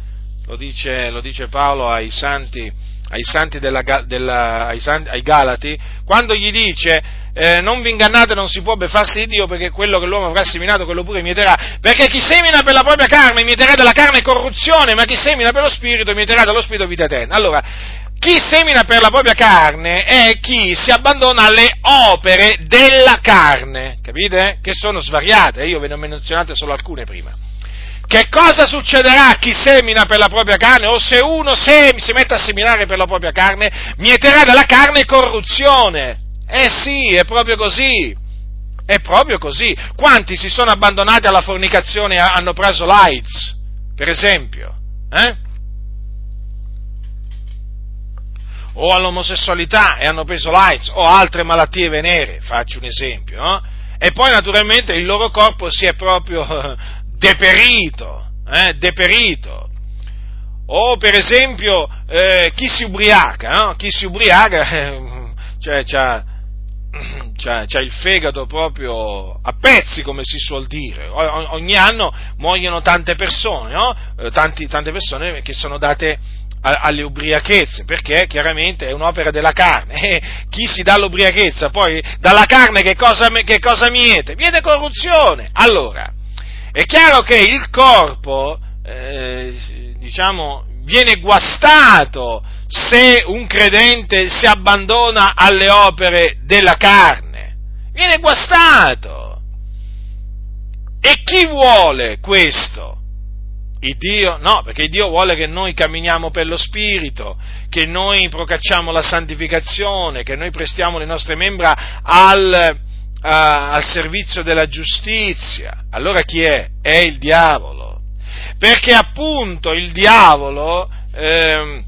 Speaker 1: Lo, dice, lo, dice, Paolo ai santi, ai santi, della, della, ai, santi ai Galati, quando gli dice eh, non vi ingannate, non si può beffarsi di Dio perché quello che l'uomo avrà seminato, quello pure mieterà. Perché chi semina per la propria carne, mieterà della carne corruzione, ma chi semina per lo spirito, mieterà dallo spirito vita eterna. Allora, chi semina per la propria carne è chi si abbandona alle opere della carne, capite? Che sono svariate, io ve ne ho menzionate solo alcune prima. Che cosa succederà a chi semina per la propria carne? O se uno sem- si mette a seminare per la propria carne, mieterà dalla carne corruzione. Eh sì, è proprio così. È proprio così. Quanti si sono abbandonati alla fornicazione e hanno preso l'AIDS, per esempio? Eh? O all'omosessualità e hanno preso l'AIDS, o altre malattie venere, faccio un esempio. No? E poi naturalmente il loro corpo si è proprio deperito, eh? deperito. O per esempio eh, chi si ubriaca, no? chi si ubriaca, cioè, c'ha, c'ha, c'ha, il fegato proprio a pezzi, come si suol dire. O, ogni anno muoiono tante persone, no? Eh, Tanti, tante persone che sono date alle ubriachezze, perché chiaramente è un'opera della carne. E chi si dà l'ubriachezza poi dalla carne che cosa, che cosa miete? Miete corruzione. Allora, è chiaro che il corpo, eh, diciamo, viene guastato se un credente si abbandona alle opere della carne. viene guastato. E chi vuole questo? Il Dio? No, perché Dio vuole che noi camminiamo per lo Spirito, che noi procacciamo la santificazione, che noi prestiamo le nostre membra al, uh, al servizio della giustizia. Allora chi è? È il diavolo. Perché appunto il diavolo eh,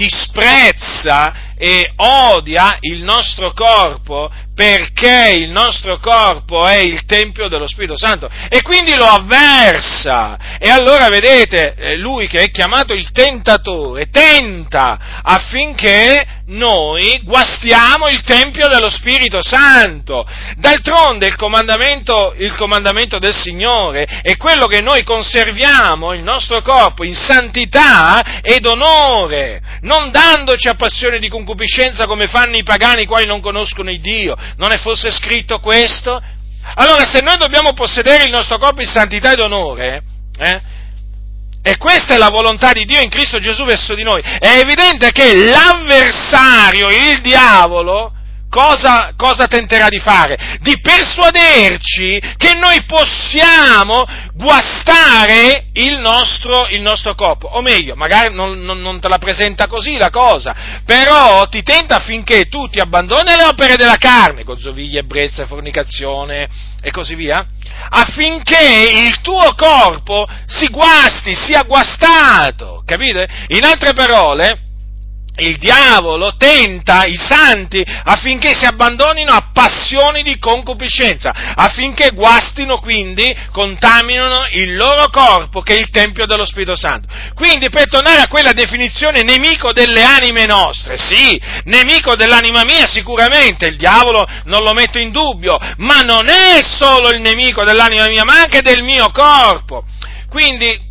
Speaker 1: disprezza e odia il nostro corpo perché il nostro corpo è il Tempio dello Spirito Santo e quindi lo avversa. E allora vedete, eh, lui che è chiamato il tentatore, tenta affinché noi guastiamo il Tempio dello Spirito Santo. D'altronde il comandamento, il comandamento del Signore è quello che noi conserviamo il nostro corpo in santità ed onore, non dandoci a passione di concupiscenza come fanno i pagani i quali non conoscono il Dio, non è fosse scritto questo? Allora, se noi dobbiamo possedere il nostro corpo in santità ed onore, eh, e questa è la volontà di Dio in Cristo Gesù verso di noi, è evidente che l'avversario, il diavolo, cosa, cosa tenterà di fare? Di persuaderci che noi possiamo guastare il nostro, il nostro corpo. O meglio, magari non, non, non, te la presenta così la cosa, però ti tenta affinché tu ti abbandoni alle opere della carne, con zoviglie, ebbrezza, fornicazione e così via, affinché il tuo corpo si guasti, sia guastato, capite? In altre parole, il diavolo tenta i santi affinché si abbandonino a passioni di concupiscenza, affinché guastino quindi, contaminino il loro corpo che è il Tempio dello Spirito Santo. Quindi per tornare a quella definizione nemico delle anime nostre, sì, nemico dell'anima mia sicuramente, il diavolo non lo metto in dubbio, ma non è solo il nemico dell'anima mia, ma anche del mio corpo. Quindi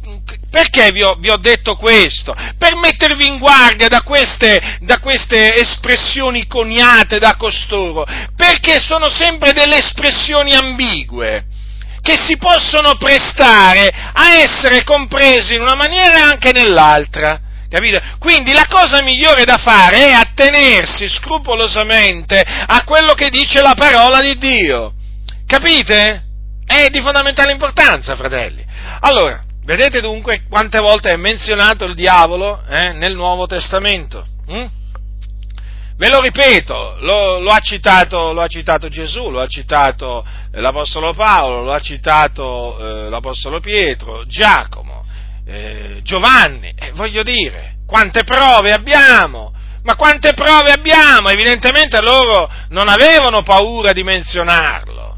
Speaker 1: perché vi ho, vi ho, detto questo? Per mettervi in guardia da queste, da queste, espressioni coniate da costoro, perché sono sempre delle espressioni ambigue, che si possono prestare a essere comprese in una maniera e anche nell'altra. Capite? Quindi la cosa migliore da fare è attenersi scrupolosamente a quello che dice la parola di Dio. Capite? È di fondamentale importanza, fratelli. Allora, Vedete dunque quante volte è menzionato il diavolo eh, nel Nuovo Testamento? Hm? Ve lo ripeto, lo, lo, ha citato, lo, ha citato, Gesù, lo ha citato eh, l'Apostolo Paolo, lo ha citato eh, l'Apostolo Pietro, Giacomo, eh, Giovanni, voglio dire, quante prove abbiamo, ma quante prove abbiamo? Evidentemente loro non avevano paura di menzionarlo.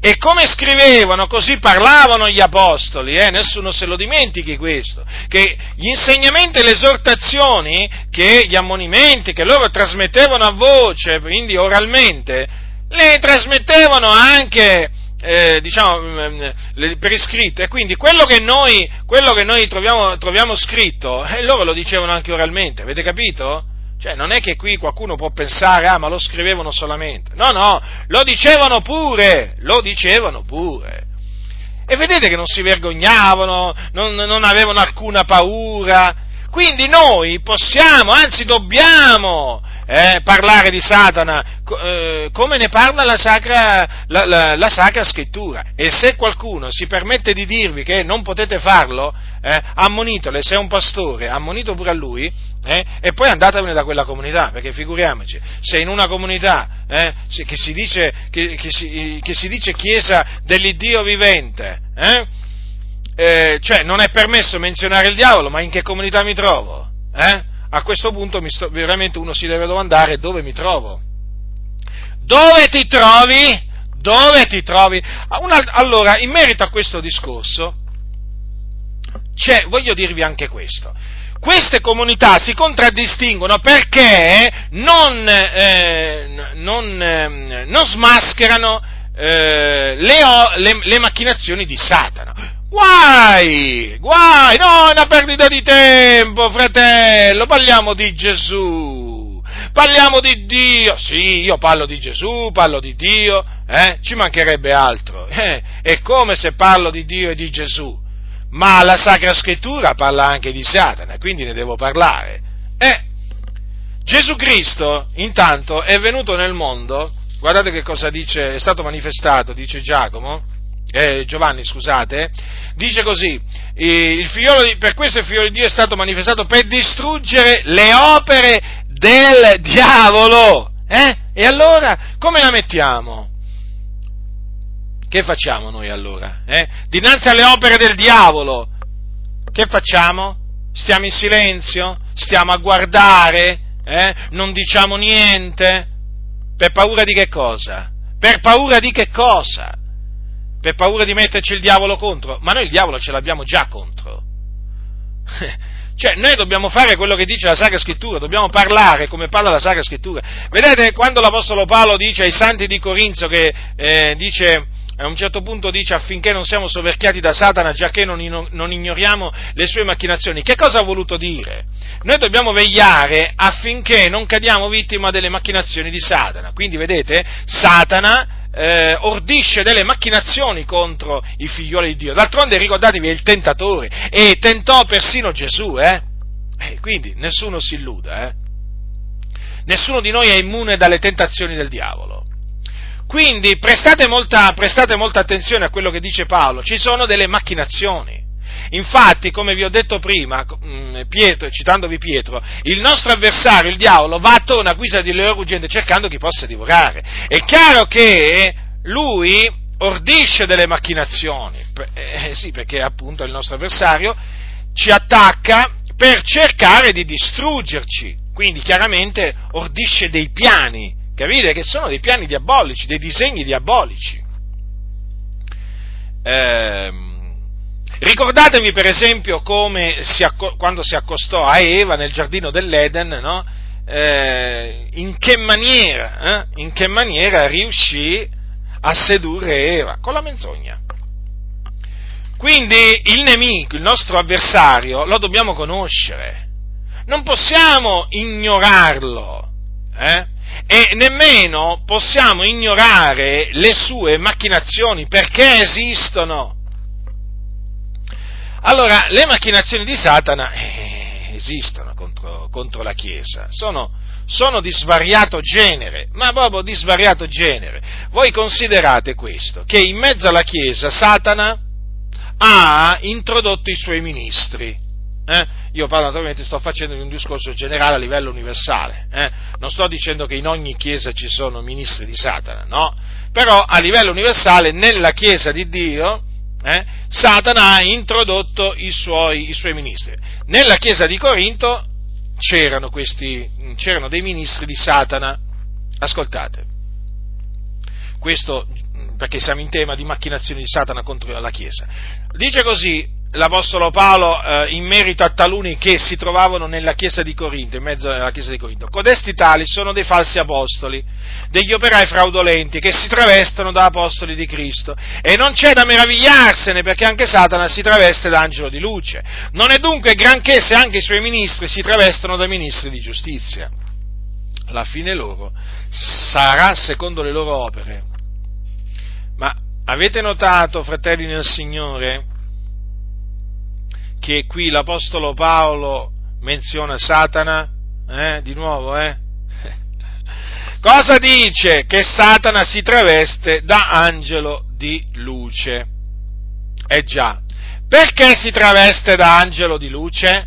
Speaker 1: E come scrivevano, così parlavano gli apostoli, eh? nessuno se lo dimentichi questo, che gli insegnamenti e le esortazioni, che gli ammonimenti che loro trasmettevano a voce, quindi oralmente, le trasmettevano anche eh, diciamo, mm, per iscritto, e quindi quello che noi, quello che noi troviamo, troviamo scritto, eh, loro lo dicevano anche oralmente, avete capito? Cioè, non è che qui qualcuno può pensare, ah, ma lo scrivevano solamente. No, no, lo dicevano pure, lo dicevano pure. E vedete che non si vergognavano, non, non avevano alcuna paura. Quindi noi possiamo, anzi dobbiamo eh, parlare di Satana eh, come ne parla la sacra, la, la, la sacra, Scrittura. E se qualcuno si permette di dirvi che non potete farlo, eh, ammonitole, se è un pastore, ammonito pure a lui, eh, e poi andatevene da quella comunità, perché figuriamoci, se in una comunità eh, che si, dice, che, che, si, che, si, dice, Chiesa dell'Iddio vivente, eh, eh, cioè non è permesso menzionare il diavolo, ma in che comunità mi trovo? Eh? a questo punto sto, veramente uno si deve domandare dove mi trovo. Dove ti trovi? Dove ti trovi? Allora, in merito a questo discorso, voglio dirvi anche questo. Queste comunità si contraddistinguono perché non, eh, non, eh, non smascherano eh, le, le, le macchinazioni di Satana. Guai, guai, no, è una perdita di tempo, fratello, parliamo di Gesù, parliamo di Dio, sì, io parlo di Gesù, parlo di Dio, eh, ci mancherebbe altro, eh, è come se parlo di Dio e di Gesù, ma la Sacra Scrittura parla anche di Satana, quindi ne devo parlare. Eh, Gesù Cristo, intanto, è venuto nel mondo guardate che cosa dice, è stato manifestato, dice Giacomo, eh, Giovanni scusate, dice così, di, per questo il figlio di Dio è stato manifestato per distruggere le opere del diavolo. Eh? E allora come la mettiamo? Che facciamo noi allora? Eh? Dinanzi alle opere del diavolo, che facciamo? Stiamo in silenzio? Stiamo a guardare? Eh? Non diciamo niente? Per paura di che cosa? Per paura di che cosa? Per paura di metterci il diavolo contro? Ma noi il diavolo ce l'abbiamo già contro. Cioè, noi dobbiamo fare quello che dice la Sacra Scrittura, dobbiamo parlare come parla la Sacra Scrittura. Vedete, quando l'Apostolo Paolo dice ai santi di Corinzo che eh, dice, a un certo punto dice affinché non siamo soverchiati da Satana, già che non, non, ignoriamo le sue macchinazioni, che cosa ha voluto dire? Noi dobbiamo vegliare affinché non cadiamo vittima delle macchinazioni di Satana. Quindi, vedete, Satana eh, ordisce delle macchinazioni contro i figlioli di Dio. D'altronde ricordatevi, è il tentatore e tentò persino Gesù, eh? eh quindi nessuno si illuda, eh? Nessuno di noi è immune dalle tentazioni del diavolo. Quindi prestate molta, prestate molta attenzione a quello che dice Paolo, ci sono delle macchinazioni. Infatti, come vi ho detto prima, mm, Pietro, citandovi Pietro, il nostro avversario, il diavolo, va attorno a guisa di leone ruggente cercando chi possa divorare. È chiaro che lui ordisce delle macchinazioni, eh, sì, perché appunto il nostro avversario ci attacca per cercare di distruggerci, quindi chiaramente ordisce dei piani, capite? Che sono dei piani diabolici, dei disegni diabolici. Eh, Ricordatevi per esempio come si acco- quando si accostò a Eva nel giardino dell'Eden, no? eh, in, che maniera, eh? in che maniera riuscì a sedurre Eva? Con la menzogna. Quindi il nemico, il nostro avversario, lo dobbiamo conoscere. Non possiamo ignorarlo. Eh? E nemmeno possiamo ignorare le sue macchinazioni perché esistono. Allora, le macchinazioni di Satana eh, esistono contro, contro, la Chiesa, sono, sono di svariato genere, ma proprio di svariato genere. Voi considerate questo, che in mezzo alla Chiesa Satana ha introdotto i suoi ministri. Eh? Io parlo naturalmente, sto facendo un discorso generale a livello universale, eh? non sto dicendo che in ogni chiesa ci sono ministri di Satana, no? Però a livello universale nella Chiesa di Dio eh, Satana ha introdotto i suoi, i suoi, ministri. Nella chiesa di Corinto c'erano, questi, c'erano dei ministri di Satana. Ascoltate, questo perché siamo in tema di macchinazioni di Satana contro la Chiesa. Dice così l'Apostolo Paolo eh, in merito a taluni che si trovavano nella chiesa di Corinto, in mezzo alla chiesa di Corinto. Codesti tali sono dei falsi apostoli, degli operai fraudolenti che si travestono da apostoli di Cristo. E non c'è da meravigliarsene perché anche Satana si traveste da angelo di luce. Non è dunque granché se anche i suoi ministri si travestono da ministri di giustizia. La fine loro sarà secondo le loro opere. Ma avete notato, fratelli nel Signore, che qui l'Apostolo Paolo menziona Satana, eh, di nuovo, eh? Cosa dice? Che Satana si traveste da angelo di luce. Eh già, perché si traveste da angelo di luce?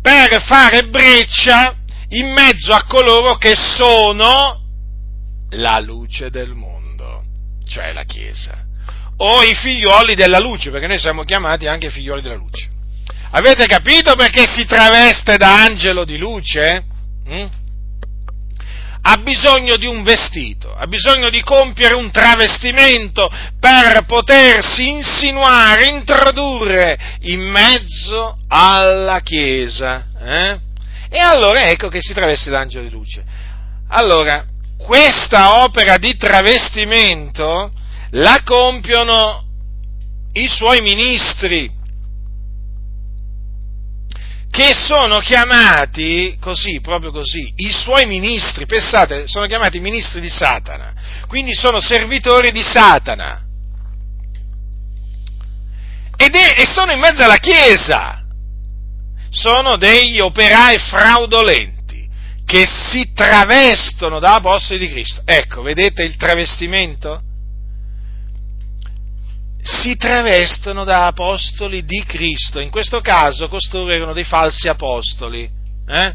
Speaker 1: Per fare breccia in mezzo a coloro che sono la luce del mondo, cioè la Chiesa o i figlioli della luce, perché noi siamo chiamati anche figlioli della luce. Avete capito perché si traveste da angelo di luce? Mm? Ha bisogno di un vestito, ha bisogno di compiere un travestimento per potersi insinuare, introdurre in mezzo alla Chiesa. Eh? E allora ecco che si traveste da angelo di luce. Allora, questa opera di travestimento la compiono i suoi ministri, che sono chiamati così, proprio così, i suoi ministri, pensate, sono chiamati ministri di Satana, quindi sono servitori di Satana. Ed è, e sono in mezzo alla Chiesa, sono degli operai fraudolenti che si travestono da apostoli di Cristo. Ecco, vedete il travestimento? Si travestono da apostoli di Cristo. In questo caso costoro erano dei falsi apostoli. Eh?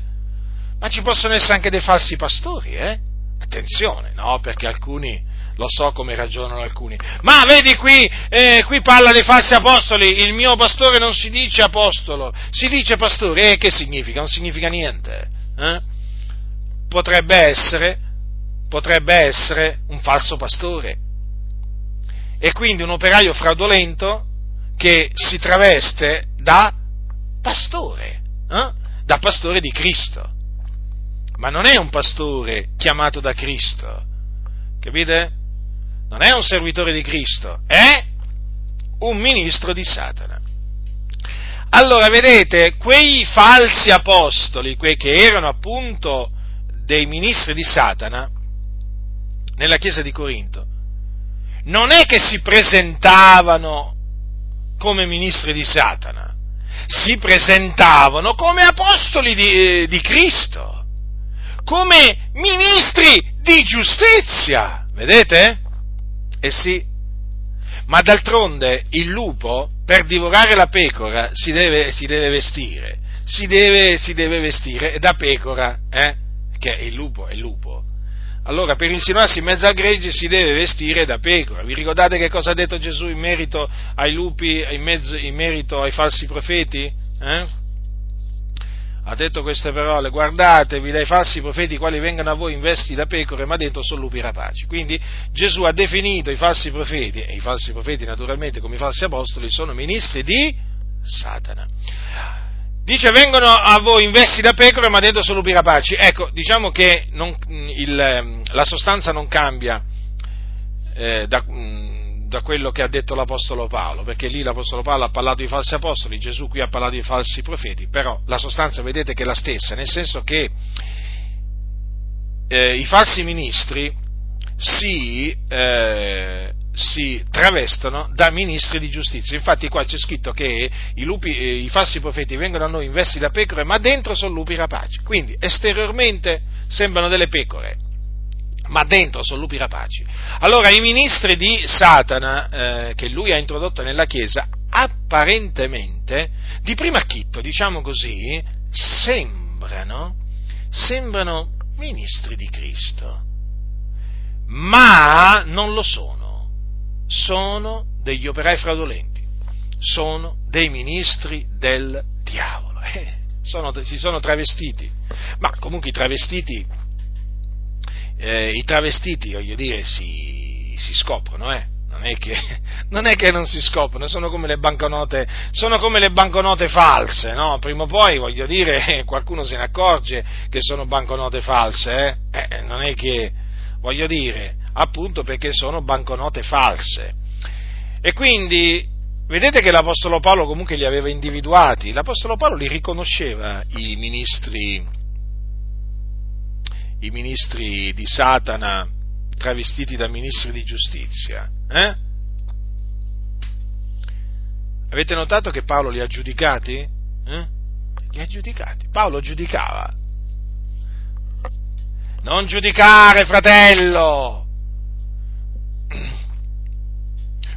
Speaker 1: Ma ci possono essere anche dei falsi pastori, eh? Attenzione, no? Perché alcuni, lo so come ragionano alcuni. Ma vedi qui, eh, qui parla dei falsi apostoli, il mio pastore non si dice apostolo, si dice pastore, e che significa? Non significa niente. Eh? Potrebbe essere, potrebbe essere un falso pastore. E quindi un operaio fraudolento che si traveste da pastore, eh? da pastore di Cristo ma non è un pastore chiamato da Cristo, capite? Non è un servitore di Cristo, è un ministro di Satana. Allora, vedete, quei falsi apostoli, quei che erano appunto dei ministri di Satana, nella chiesa di Corinto, non è che si presentavano come ministri di Satana, si presentavano come apostoli di, eh, di Cristo come ministri di giustizia. Vedete? Eh sì. Ma d'altronde il lupo per divorare la pecora si deve, si deve vestire, si deve, si deve, vestire da pecora, eh? che il lupo è il lupo. Allora per insinuarsi in mezzo al gregge si deve vestire da pecora. Vi ricordate che cosa ha detto Gesù in merito ai lupi, in, mezzo, in merito ai falsi profeti? Eh? ha detto queste parole, guardatevi dai falsi profeti quali vengono a voi in vesti da pecore, ma dentro sono lupi rapaci. Quindi Gesù ha definito i falsi profeti, e i falsi profeti naturalmente come i falsi apostoli sono ministri di Satana. Dice vengono a voi in vesti da pecore, ma dentro sono lupi rapaci. Ecco, diciamo che non, il, la sostanza non cambia eh, da, da quello che ha detto l'Apostolo Paolo, perché lì l'Apostolo Paolo ha parlato di falsi apostoli, Gesù qui ha parlato di falsi profeti, però la sostanza vedete che è la stessa, nel senso che eh, i falsi ministri si, eh, si, travestono da ministri di giustizia. Infatti qua c'è scritto che i, lupi, eh, i falsi profeti vengono a noi in da pecore, ma dentro sono lupi rapaci. Quindi esteriormente sembrano delle pecore, ma dentro sono lupi rapaci. Allora i ministri di Satana eh, che lui ha introdotto nella Chiesa, apparentemente, di primo acchitto, diciamo così, sembrano, sembrano ministri di Cristo, ma non lo sono, sono degli operai fraudolenti, sono dei ministri del diavolo, eh, sono, si sono travestiti, ma comunque i travestiti eh, i travestiti, voglio dire, si, si scoprono, eh? Non è, che, non è, che, non si scoprono, sono come le banconote, come le banconote false, no? Prima o poi, voglio dire, qualcuno se ne accorge che sono banconote false, eh? Eh, non è che, voglio dire, appunto perché sono banconote false. E quindi, vedete che l'Apostolo Paolo comunque li aveva individuati, l'Apostolo Paolo li riconosceva i ministri, i ministri di Satana travestiti da ministri di giustizia. Eh? Avete notato che Paolo li ha giudicati? Eh? Li ha giudicati. Paolo giudicava. Non giudicare, fratello!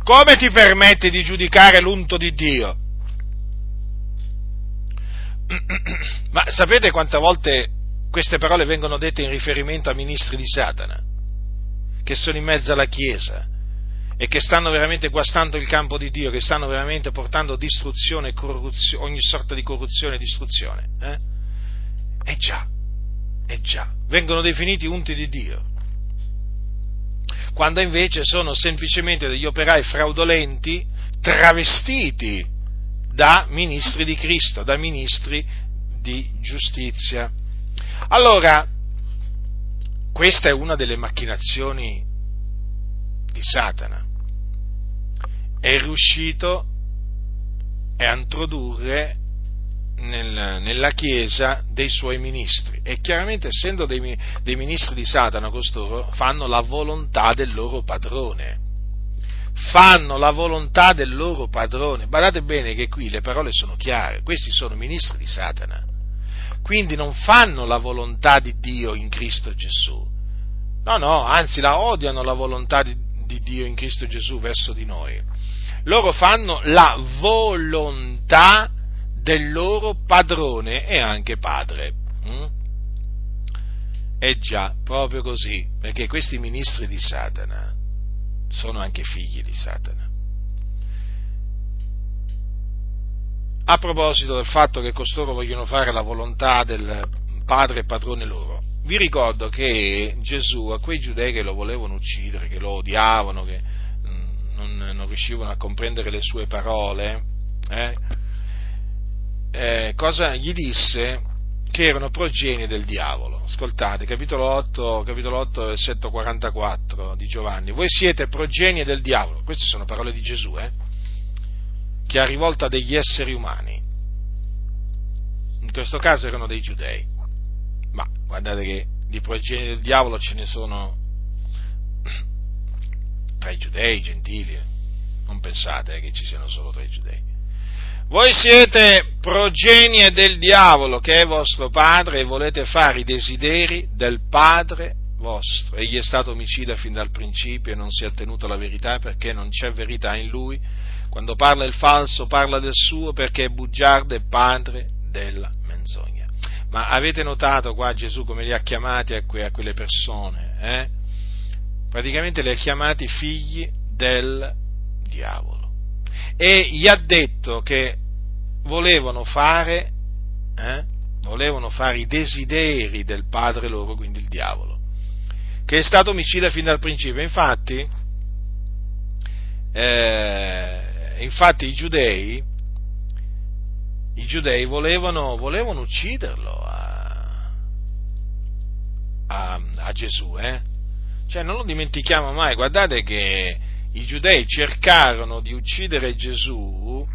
Speaker 1: Come ti permetti di giudicare l'unto di Dio? Ma sapete quante volte queste parole vengono dette in riferimento a ministri di Satana, che sono in mezzo alla Chiesa e che stanno veramente guastando il campo di Dio, che stanno veramente portando distruzione, corruzione, ogni sorta di corruzione e distruzione. Eh? Eh già, eh già, vengono definiti unti di Dio, quando invece sono semplicemente degli operai fraudolenti travestiti da ministri di Cristo, da ministri di giustizia. Allora, questa è una delle macchinazioni di Satana. È riuscito a introdurre nel, nella Chiesa dei suoi ministri e chiaramente essendo dei, dei ministri di Satana costoro fanno la volontà del loro padrone fanno la volontà del loro padrone. Guardate bene che qui le parole sono chiare, questi sono ministri di Satana quindi non fanno la volontà di Dio in Cristo Gesù. No, no, anzi la odiano la volontà di, di Dio in Cristo Gesù verso di noi. Loro fanno la volontà del loro padrone e anche padre. Mm? Eh già, proprio così, perché questi ministri di Satana sono anche figli di Satana. A proposito del fatto che costoro vogliono fare la volontà del padre e padrone loro, vi ricordo che Gesù a quei giudei che lo volevano uccidere, che lo odiavano, che mm, non, non riuscivano a comprendere le sue parole, eh, eh, cosa gli disse? Che erano progenie del diavolo. Ascoltate, capitolo 8, capitolo 8 versetto 44 di Giovanni. Voi siete progenie del diavolo. Queste sono parole di Gesù, eh? Che ha rivolto a degli esseri umani. In questo caso erano dei giudei. Ma guardate che di progenie del diavolo ce ne sono tra i giudei, i gentili. Non pensate eh, che ci siano solo tra i giudei. Voi siete progenie del diavolo che è vostro padre e volete fare i desideri del padre vostro. Egli è stato omicida fin dal principio e non si è attenuto alla verità perché non c'è verità in lui. Quando parla il falso parla del suo perché è bugiardo e padre della menzogna. Ma avete notato qua Gesù come li ha chiamati a, que- a quelle persone? Eh? Praticamente li ha chiamati figli del diavolo e gli ha detto che volevano fare, eh, volevano fare i desideri del padre loro, quindi il diavolo, che è stato omicida fin dal principio. Infatti, eh, infatti i giudei, i giudei volevano, volevano ucciderlo a, a, a Gesù, eh? Cioè, non lo dimentichiamo mai, guardate che i giudei cercarono di uccidere Gesù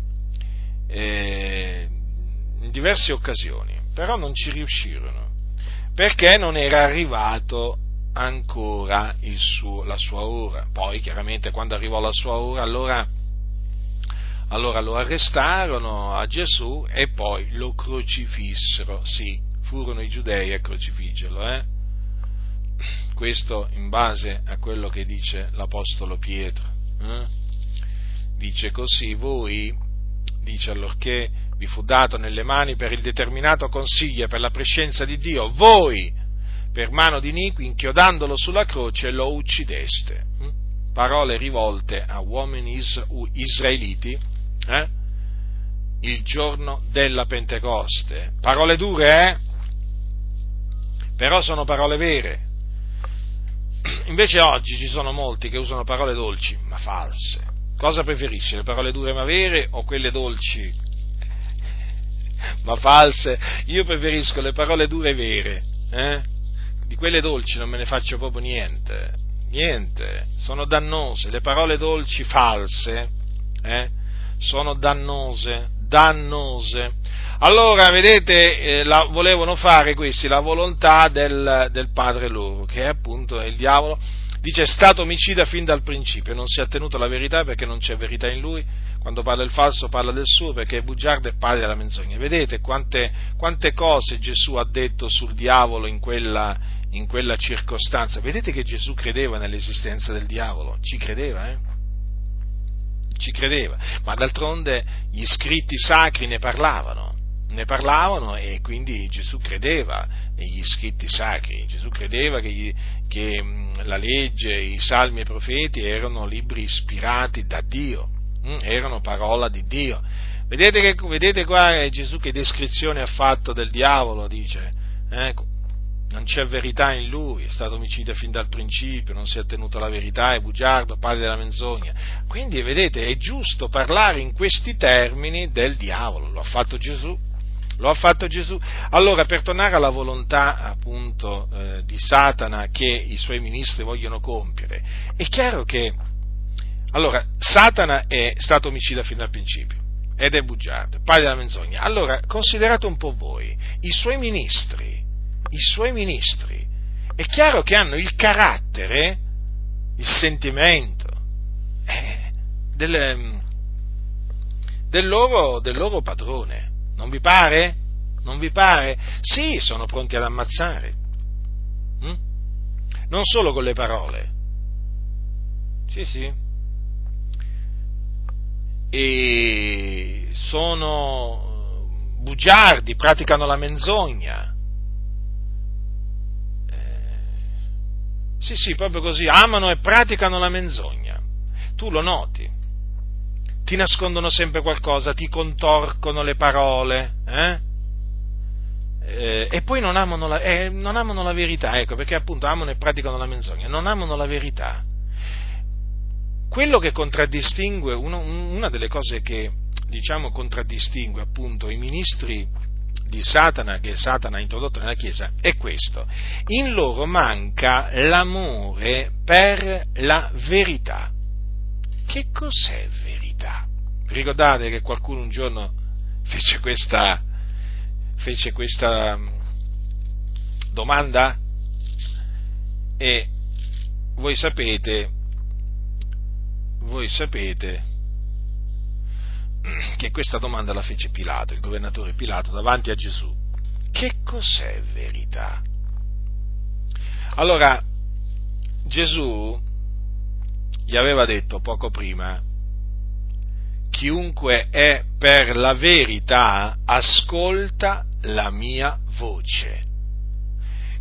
Speaker 1: eh, in diverse occasioni, però non ci riuscirono, perché non era arrivato ancora suo, la sua ora. Poi chiaramente quando arrivò la sua ora, allora, allora lo arrestarono a Gesù e poi lo crocifissero, sì, furono i giudei a crocifiggerlo, eh? questo in base a quello che dice l'Apostolo Pietro. Eh? Dice così, voi, dice allorché vi fu dato nelle mani per il determinato consiglio e per la prescenza di Dio, voi, per mano di iniqui, inchiodandolo sulla croce, lo uccideste. Eh? Parole rivolte a uomini is- israeliti, eh? il giorno della Pentecoste. Parole dure, eh? Però sono parole vere. Invece oggi ci sono molti che usano parole dolci, ma false. Cosa preferisci, le parole dure ma vere o quelle dolci ma false? Io preferisco le parole dure vere, eh? Di quelle dolci non me ne faccio proprio niente, niente, sono dannose. Le parole dolci false, eh? Sono dannose, dannose. Allora, vedete, eh, la, volevano fare questi la volontà del, del, padre loro, che è appunto il diavolo. Dice è stato omicida fin dal principio, non si è attenuto alla verità perché non c'è verità in lui. Quando parla il falso parla del suo perché è bugiardo e padre della menzogna. Vedete quante, quante cose Gesù ha detto sul diavolo in quella, in quella circostanza. Vedete che Gesù credeva nell'esistenza del diavolo, ci credeva, eh? ci credeva, ma d'altronde gli scritti sacri ne parlavano ne parlavano e quindi Gesù credeva negli scritti sacri, Gesù credeva che, gli, che la legge, i salmi e i profeti erano libri ispirati da Dio, erano parola di Dio. Vedete, che, vedete qua Gesù che descrizione ha fatto del diavolo, dice, eh, non c'è verità in lui, è stato omicida fin dal principio, non si è tenuto alla verità, è bugiardo, padre della menzogna. Quindi, vedete, è giusto parlare in questi termini del diavolo, lo ha fatto Gesù. Lo ha fatto Gesù. Allora, per tornare alla volontà appunto eh, di Satana che i suoi ministri vogliono compiere, è chiaro che allora, Satana è stato omicida fin dal principio ed è bugiardo, padre della menzogna. Allora, considerate un po' voi, i suoi ministri, i suoi ministri, è chiaro che hanno il carattere, il sentimento eh, del, del, loro, del loro padrone non vi pare? Non vi pare? Sì, sono pronti ad ammazzare. Mm? Non solo con le parole. Sì, sì. E sono bugiardi, praticano la menzogna. Eh, sì, sì, proprio così, amano e praticano la menzogna. Tu lo noti ti nascondono sempre qualcosa, ti contorcono le parole, eh? Eh, e poi non amano, la, eh, non amano, la, verità, ecco, perché appunto amano e praticano la menzogna, non amano la verità. Quello che contraddistingue, uno, una delle cose che diciamo contraddistingue appunto i ministri di Satana che Satana ha introdotto nella Chiesa è questo. In loro manca l'amore per la verità. Che cos'è verità? Vi ricordate che qualcuno un giorno fece questa, fece questa mm, domanda? E voi sapete, voi sapete che questa domanda la fece Pilato, il governatore Pilato, davanti a Gesù. Che cos'è verità? Allora, Gesù gli aveva detto poco prima, chiunque è per la verità ascolta la mia voce.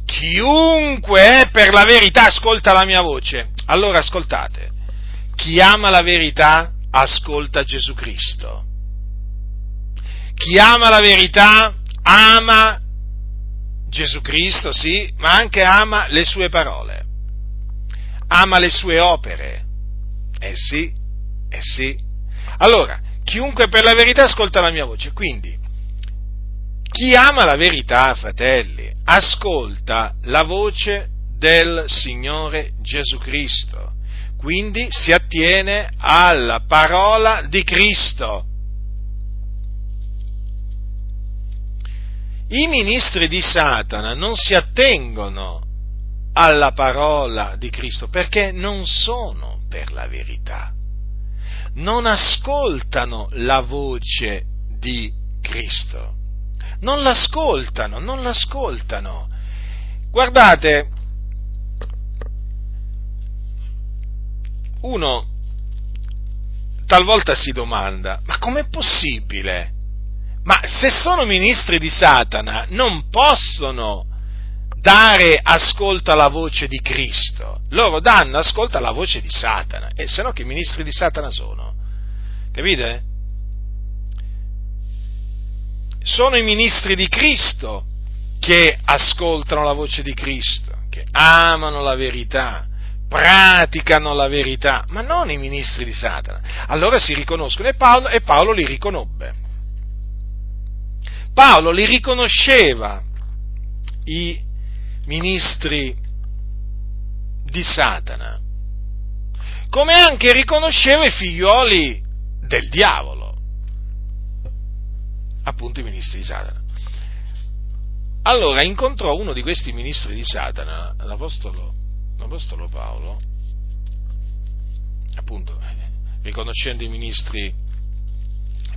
Speaker 1: Chiunque è per la verità ascolta la mia voce. Allora ascoltate, chi ama la verità ascolta Gesù Cristo. Chi ama la verità ama Gesù Cristo, sì, ma anche ama le sue parole, ama le sue opere, eh sì, eh sì. Allora, chiunque per la verità ascolta la mia voce, quindi chi ama la verità, fratelli, ascolta la voce del Signore Gesù Cristo, quindi si attiene alla parola di Cristo. I ministri di Satana non si attengono alla parola di Cristo perché non sono per la verità. Non ascoltano la voce di Cristo. Non l'ascoltano, non l'ascoltano. Guardate, uno talvolta si domanda, ma com'è possibile? Ma se sono ministri di Satana non possono dare ascolto alla voce di Cristo, loro danno ascolto alla voce di Satana, e se no che ministri di Satana sono? Capite? Sono i ministri di Cristo che ascoltano la voce di Cristo, che amano la verità, praticano la verità, ma non i ministri di Satana. Allora si riconoscono e Paolo, e Paolo li riconobbe. Paolo li riconosceva i ministri di Satana, come anche riconosceva i figlioli del diavolo, appunto i ministri di Satana. Allora incontrò uno di questi ministri di Satana, l'Apostolo, l'Apostolo Paolo, appunto, riconoscendo i ministri,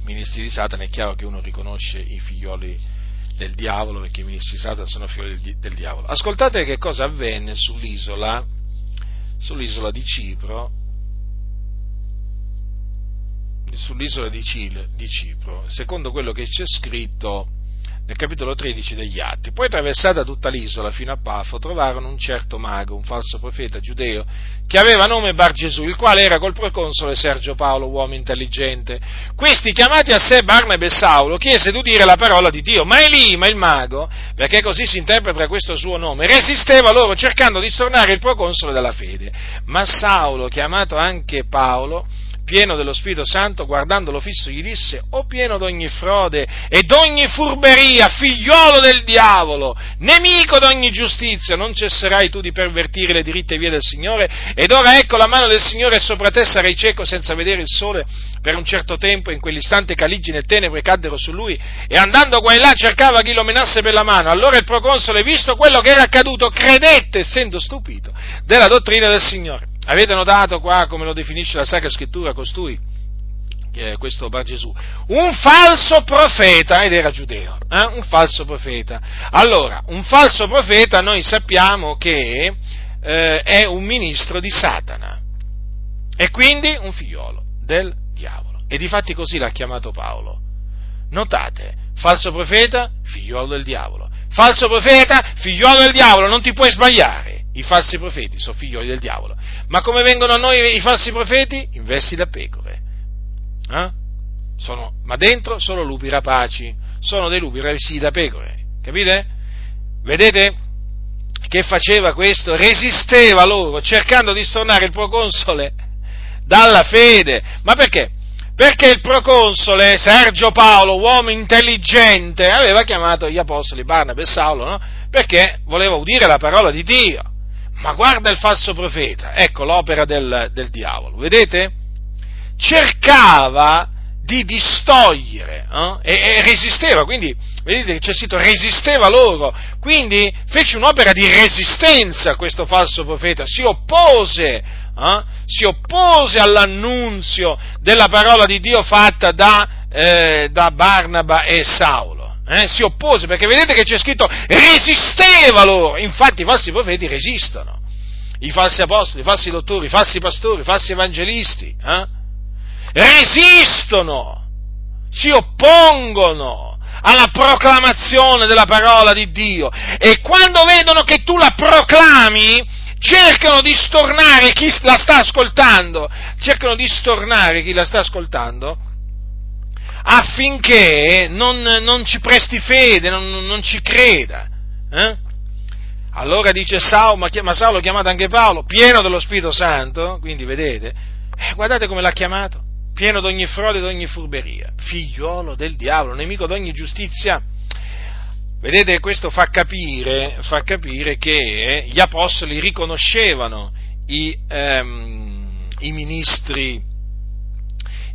Speaker 1: ministri di Satana, è chiaro che uno riconosce i figlioli di del diavolo, perché i ministri di Satana sono figli del, del, diavolo. Ascoltate che cosa avvenne sull'isola, sull'isola di Cipro, sull'isola di, Cile, di Cipro, secondo quello che c'è scritto nel capitolo 13 degli Atti. Poi attraversata tutta l'isola fino a Pafo trovarono un certo mago, un falso profeta giudeo, che aveva nome Bar Gesù, il quale era col proconsole Sergio Paolo, uomo intelligente. Questi, chiamati a sé Barnabé e Saulo, chiese di udire la parola di Dio, ma Elima, il mago, perché così si interpreta questo suo nome, resisteva loro cercando di stornare il proconsole della fede. Ma Saulo, chiamato anche Paolo, pieno dello Spirito Santo, guardandolo fisso, gli disse, o pieno d'ogni frode e d'ogni furberia, figliolo del diavolo, nemico d'ogni giustizia, non cesserai tu di pervertire le diritte vie del Signore? Ed ora ecco la mano del Signore sopra te, sarai cieco senza vedere il sole per un certo tempo, in quell'istante caligine e tenebre caddero su lui, e andando qua e là cercava chi lo menasse per la mano. Allora il proconsole, visto quello che era accaduto, credette, essendo stupito, della dottrina del Signore. Avete notato qua come lo definisce la Sacra Scrittura costui? eh, questo Bar Gesù, un falso profeta, ed era giudeo, eh? un falso profeta. Allora, un falso profeta noi sappiamo che eh, è un ministro di Satana e quindi un figliolo del diavolo. E difatti così l'ha chiamato Paolo. Notate, falso profeta, figliolo del diavolo. Falso profeta, figliolo del diavolo, non ti puoi sbagliare. I falsi profeti sono figlioli del diavolo. Ma come vengono a noi i falsi profeti? In vesti da pecore. Eh? Sono, ma dentro sono lupi rapaci, sono dei lupi ravestiti da pecore. Capite? Vedete che faceva questo? Resisteva loro, cercando di stornare il proconsole dalla fede. Ma perché? Perché il proconsole Sergio Paolo, uomo intelligente, aveva chiamato gli apostoli Barnabé e Saulo, no? Perché voleva udire la parola di Dio. Ma guarda il falso profeta, ecco l'opera del, del diavolo, vedete? Cercava di distogliere eh? e, e, resisteva, quindi vedete che c'è scritto resisteva loro, quindi fece un'opera di resistenza a questo falso profeta, si oppose, eh? si oppose all'annunzio della parola di Dio fatta da, eh, da Barnaba e Saulo. Eh, si oppose perché vedete che c'è scritto resisteva loro, infatti i falsi profeti resistono, i falsi apostoli, i falsi dottori, i falsi pastori, i falsi evangelisti, eh? resistono, si oppongono alla proclamazione della parola di Dio. E quando vedono che tu la proclami cercano di stornare chi la sta ascoltando, cercano di stornare chi la sta ascoltando affinché non, non ci presti fede, non, non ci creda. Eh? Allora dice Saulo, ma, ma Saulo chiamato anche Paolo, pieno dello Spirito Santo, quindi vedete, eh, guardate come l'ha chiamato, pieno di ogni frode e di ogni furberia, figliuolo del diavolo, nemico di ogni giustizia. Vedete, questo fa capire, fa capire che gli apostoli riconoscevano i, ehm, i ministri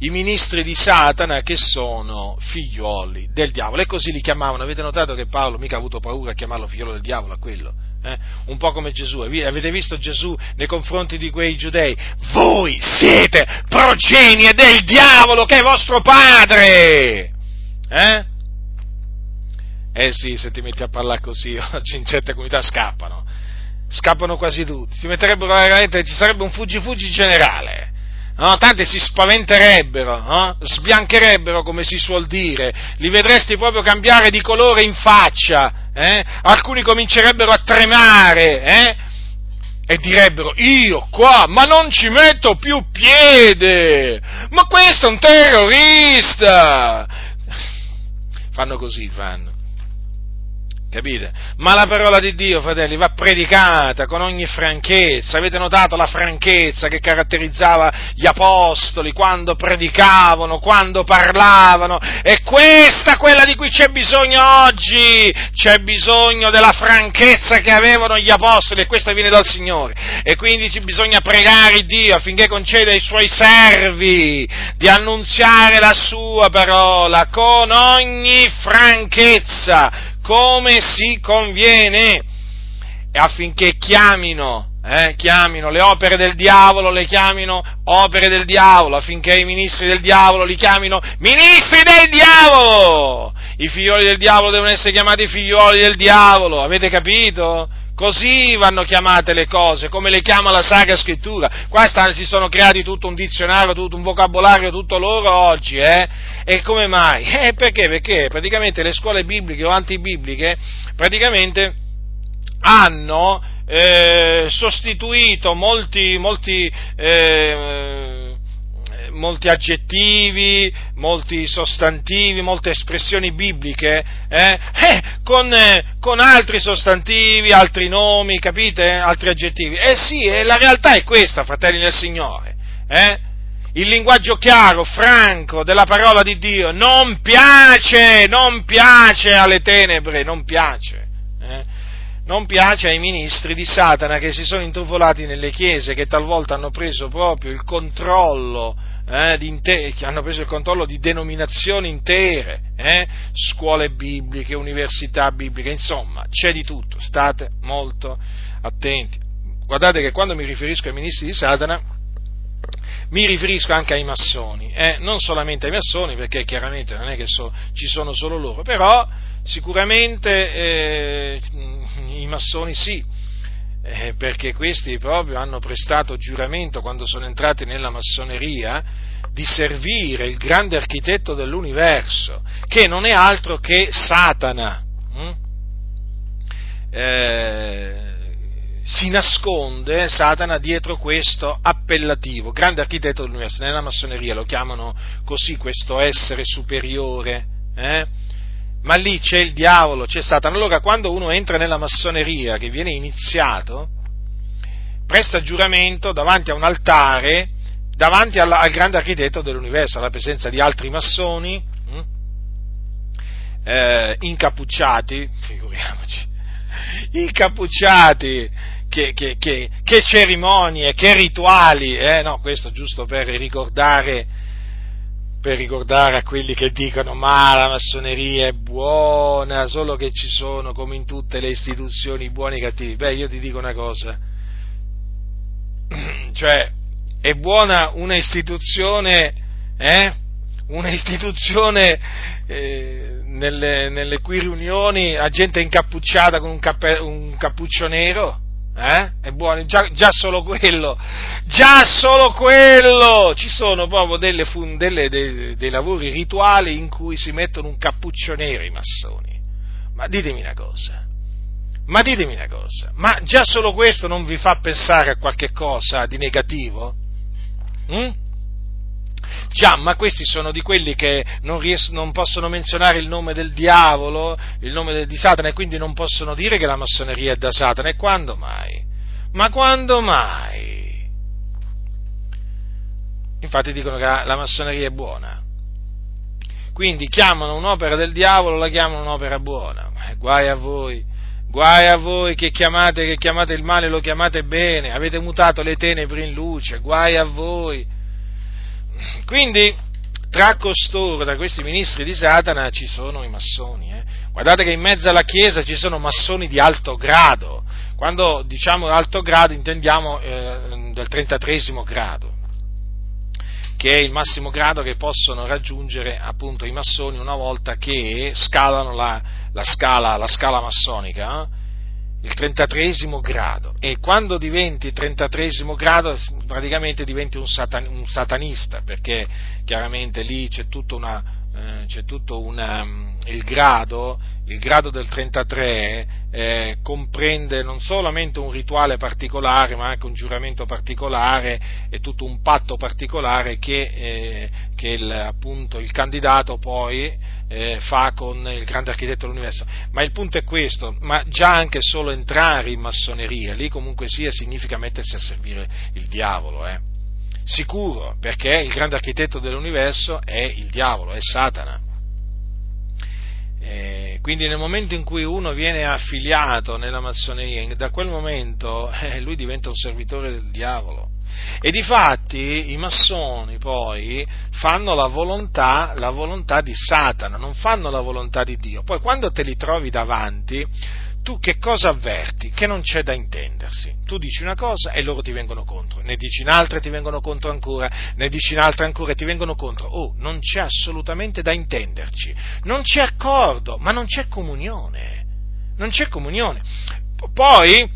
Speaker 1: i ministri di Satana che sono figlioli del diavolo e così li chiamavano. Avete notato che Paolo mica ha avuto paura a chiamarlo figliolo del diavolo a quello? Eh? Un po' come Gesù. Avete visto Gesù nei confronti di quei giudei? Voi siete progenie del diavolo che è vostro padre! Eh? Eh sì, se ti metti a parlare così, oggi in certe comunità scappano. Scappano quasi tutti. Si metterebbero veramente, ci sarebbe un fuggi-fuggi generale no? tanti si spaventerebbero, no? sbiancherebbero come si suol dire, li vedresti proprio cambiare di colore in faccia, eh? alcuni comincerebbero a tremare, eh? e direbbero io qua, ma non ci metto più piede, ma questo è un terrorista. Fanno così, fanno. Capite? Ma la parola di Dio, fratelli, va predicata con ogni franchezza. Avete notato la franchezza che caratterizzava gli apostoli quando predicavano, quando parlavano? E questa quella di cui c'è bisogno oggi. C'è bisogno della franchezza che avevano gli apostoli e questa viene dal Signore. E quindi bisogna pregare Dio affinché conceda ai suoi servi di annunziare la sua parola con ogni franchezza come si conviene, affinché chiamino, eh, chiamino le opere del diavolo, le chiamino opere del diavolo, affinché i ministri del diavolo li chiamino ministri del diavolo. I figlioli del diavolo devono essere chiamati figlioli del diavolo, avete capito? Così vanno chiamate le cose, come le chiama la Sacra Scrittura. Qua stanno, si sono creati tutto un dizionario, tutto un vocabolario, tutto loro oggi, eh? E come mai? Eh, perché? Perché praticamente le scuole bibliche o antibibliche, praticamente hanno eh, sostituito molti, molti eh, molti aggettivi, molti sostantivi, molte espressioni bibliche, eh? Eh, con, eh, con, altri sostantivi, altri nomi, capite? Altri aggettivi. Eh sì, la realtà è questa, fratelli del Signore. Eh? Il linguaggio chiaro, franco della parola di Dio non piace, non piace alle tenebre, non piace. Eh? non piace ai ministri di Satana che si sono intrufolati nelle chiese, che talvolta hanno preso proprio il controllo eh, inter- che hanno preso il controllo di denominazioni intere, eh, scuole bibliche, università bibliche, insomma, c'è di tutto, state molto attenti. Guardate che quando mi riferisco ai ministri di Satana, mi riferisco anche ai massoni, eh? non solamente ai massoni, perché chiaramente non è che so, ci sono solo loro, però sicuramente eh, i massoni sì, eh, perché questi proprio hanno prestato giuramento quando sono entrati nella massoneria di servire il grande architetto dell'universo, che non è altro che Satana. Hm? Eh, si nasconde Satana dietro questo appellativo, grande architetto dell'universo, nella massoneria lo chiamano così questo essere superiore, eh? Ma lì c'è il diavolo, c'è Satana. Allora quando uno entra nella massoneria, che viene iniziato, presta giuramento davanti a un altare, davanti al, al grande architetto dell'universo, alla presenza di altri massoni, hm? eh, incappucciati, figuriamoci, incappucciati, che, che, che, che, cerimonie, che rituali, eh? no, questo giusto per ricordare, per ricordare a quelli che dicono ma la massoneria è buona, solo che ci sono come in tutte le istituzioni buoni e cattivi. Beh, io ti dico una cosa, cioè è buona una istituzione, eh? una istituzione eh, nelle, nelle, cui riunioni ha gente incappucciata con un, cappe, un cappuccio nero? Eh? È buono, già, già, solo quello, già solo quello! Ci sono proprio delle, delle, dei, dei lavori rituali in cui si mettono un cappuccio nero i massoni. Ma ditemi una cosa, ma ditemi una cosa, ma già solo questo non vi fa pensare a qualche cosa di negativo? Mm? Già, ma questi sono di quelli che non, ries- non possono menzionare il nome del diavolo, il nome di Satana, e quindi non possono dire che la massoneria è da Satana. E quando mai? Ma quando mai? Infatti dicono che la massoneria è buona. Quindi chiamano un'opera del diavolo, la chiamano un'opera buona. Guai a voi, guai a voi che chiamate, che chiamate il male, lo chiamate bene, avete mutato le tenebre in luce, guai a voi quindi, tra costoro, tra questi ministri di Satana, ci sono i massoni. Eh? Guardate che in mezzo alla Chiesa ci sono massoni di alto grado. Quando diciamo alto grado intendiamo eh, del 33 grado, che è il massimo grado che possono raggiungere appunto i massoni una volta che scalano la, la, scala, la scala, massonica. Eh? Il 33 grado. E quando diventi 33 grado praticamente diventi un, satan, un satanista perché chiaramente lì c'è tutto, una, eh, c'è tutto una, il grado, il grado del 33 eh, comprende non solamente un rituale particolare, ma anche un giuramento particolare e tutto un patto particolare che, eh, che il, appunto, il candidato poi eh, fa con il grande architetto dell'universo. Ma il punto è questo, ma già anche solo entrare in massoneria, lì comunque sia, significa mettersi a servire il diavolo, eh? Sicuro, perché il grande architetto dell'universo è il diavolo, è Satana. Eh, quindi nel momento in cui uno viene affiliato nella massoneria, da quel momento eh, lui diventa un servitore del diavolo. E di fatti i massoni poi fanno la volontà, la volontà di Satana, non fanno la volontà di Dio. Poi quando te li trovi davanti, tu che cosa avverti? Che non c'è da intendersi. Tu dici una cosa e loro ti vengono contro, ne dici un'altra e ti vengono contro ancora, ne dici un'altra ancora e ti vengono contro. Oh, non c'è assolutamente da intenderci. Non c'è accordo, ma non c'è comunione. Non c'è comunione. Poi,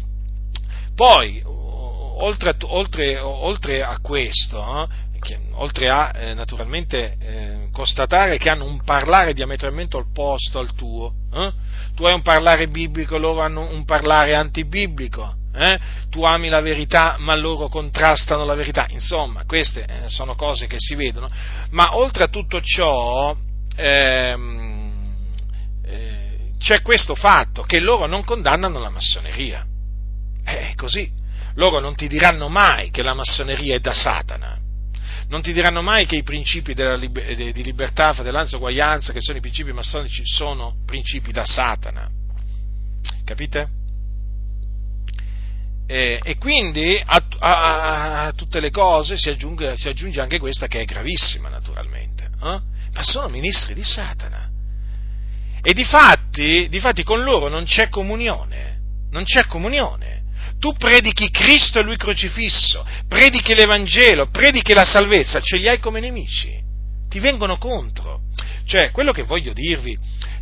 Speaker 1: poi oltre, a, oltre, oltre a questo, eh, oltre a eh, naturalmente eh, constatare che hanno un parlare diametralmente opposto al tuo, eh? tu hai un parlare biblico, loro hanno un parlare antibiblico, eh? tu ami la verità ma loro contrastano la verità, insomma queste eh, sono cose che si vedono, ma oltre a tutto ciò ehm, eh, c'è questo fatto che loro non condannano la massoneria, è così, loro non ti diranno mai che la massoneria è da Satana, non ti diranno mai che i principi liber- di libertà, fratellanza, uguaglianza, che sono i principi massonici, sono principi da Satana. Capite? E, e quindi a, a, a, tutte le cose si aggiunge, si aggiunge, anche questa che è gravissima, naturalmente. Eh? Ma sono ministri di Satana. E di fatti con loro non c'è comunione. Non c'è comunione tu predichi Cristo e Lui crocifisso, predichi l'Evangelo, predichi la salvezza, ce li hai come nemici, ti vengono contro. Cioè, quello che voglio dirvi,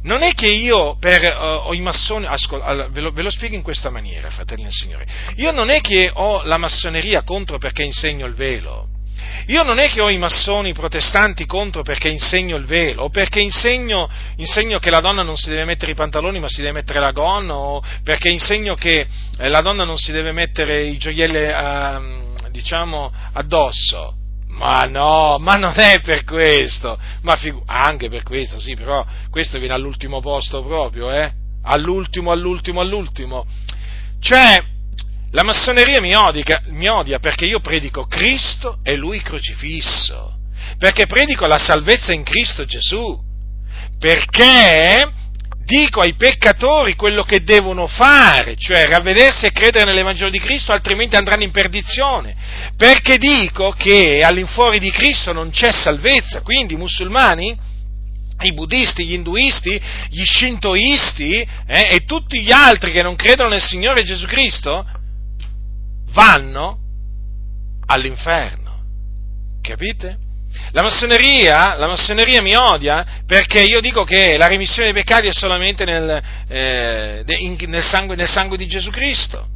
Speaker 1: non è che io per uh, ho i massoni, ascol, ve, lo, ve, lo, spiego in questa maniera, fratelli del Signore, io non è che ho la massoneria contro perché insegno il velo, io non è che ho i massoni protestanti contro perché insegno il velo, o perché insegno, insegno, che la donna non si deve mettere i pantaloni ma si deve mettere la gonna, o perché insegno che eh, la donna non si deve mettere i gioielli, eh, diciamo, addosso. Ma no, ma non è per questo, ma figu- anche per questo, sì, però questo viene all'ultimo posto proprio, eh? All'ultimo, all'ultimo, all'ultimo. Cioè, la massoneria mi odia, mi odia perché io predico Cristo e Lui crocifisso, perché predico la salvezza in Cristo Gesù, perché dico ai peccatori quello che devono fare, cioè ravvedersi e credere nell'Evangelo di Cristo, altrimenti andranno in perdizione, perché dico che all'infuori di Cristo non c'è salvezza, quindi i musulmani, i buddisti, gli induisti, gli shintoisti eh, e tutti gli altri che non credono nel Signore Gesù Cristo, vanno all'inferno. Capite? La massoneria, la massoneria, mi odia perché io dico che la remissione dei peccati è solamente nel, eh, nel, sangue, nel sangue, di Gesù Cristo.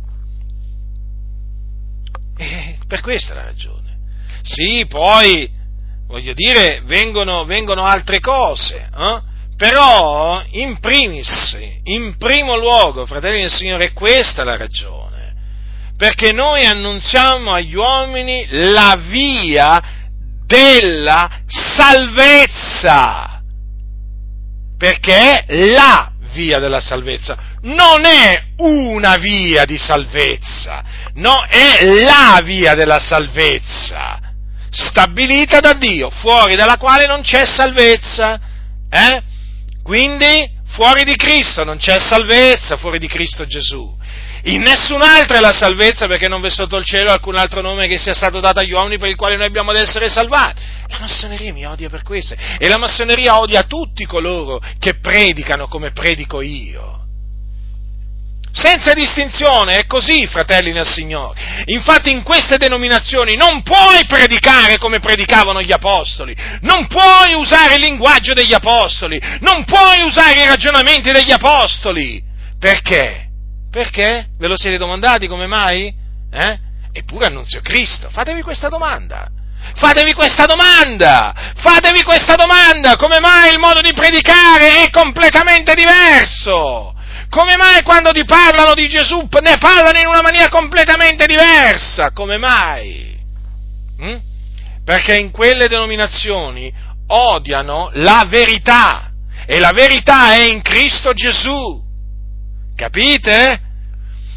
Speaker 1: E per questa è la ragione. Sì, poi, voglio dire, vengono, vengono altre cose, eh? però in primis, in primo luogo, fratelli del Signore, è questa la ragione perché noi annunziamo agli uomini la via della salvezza, perché è la via della salvezza, non è una via di salvezza, no, è la via della salvezza, stabilita da Dio, fuori dalla quale non c'è salvezza. Eh? Quindi fuori di Cristo non c'è salvezza, fuori di Cristo Gesù. In nessun'altra è la salvezza perché non v'è sotto il cielo alcun altro nome che sia stato dato agli uomini per il quale noi abbiamo ad essere salvati. La massoneria mi odia per questo e la massoneria odia tutti coloro che predicano come predico io. Senza distinzione, è così, fratelli nel Signore. Infatti in queste denominazioni non puoi predicare come predicavano gli apostoli, non puoi usare il linguaggio degli apostoli, non puoi usare i ragionamenti degli apostoli. Perché? Perché? Ve lo siete domandati come mai? Eh? Eppure annunzio Cristo. Fatevi questa domanda. Fatevi questa domanda, fatevi questa domanda, come mai il modo di predicare è completamente diverso? Come mai quando ti parlano di Gesù ne parlano in una maniera completamente diversa? Come mai? Hm? Perché in quelle denominazioni odiano la verità e la verità è in Cristo Gesù. Capite?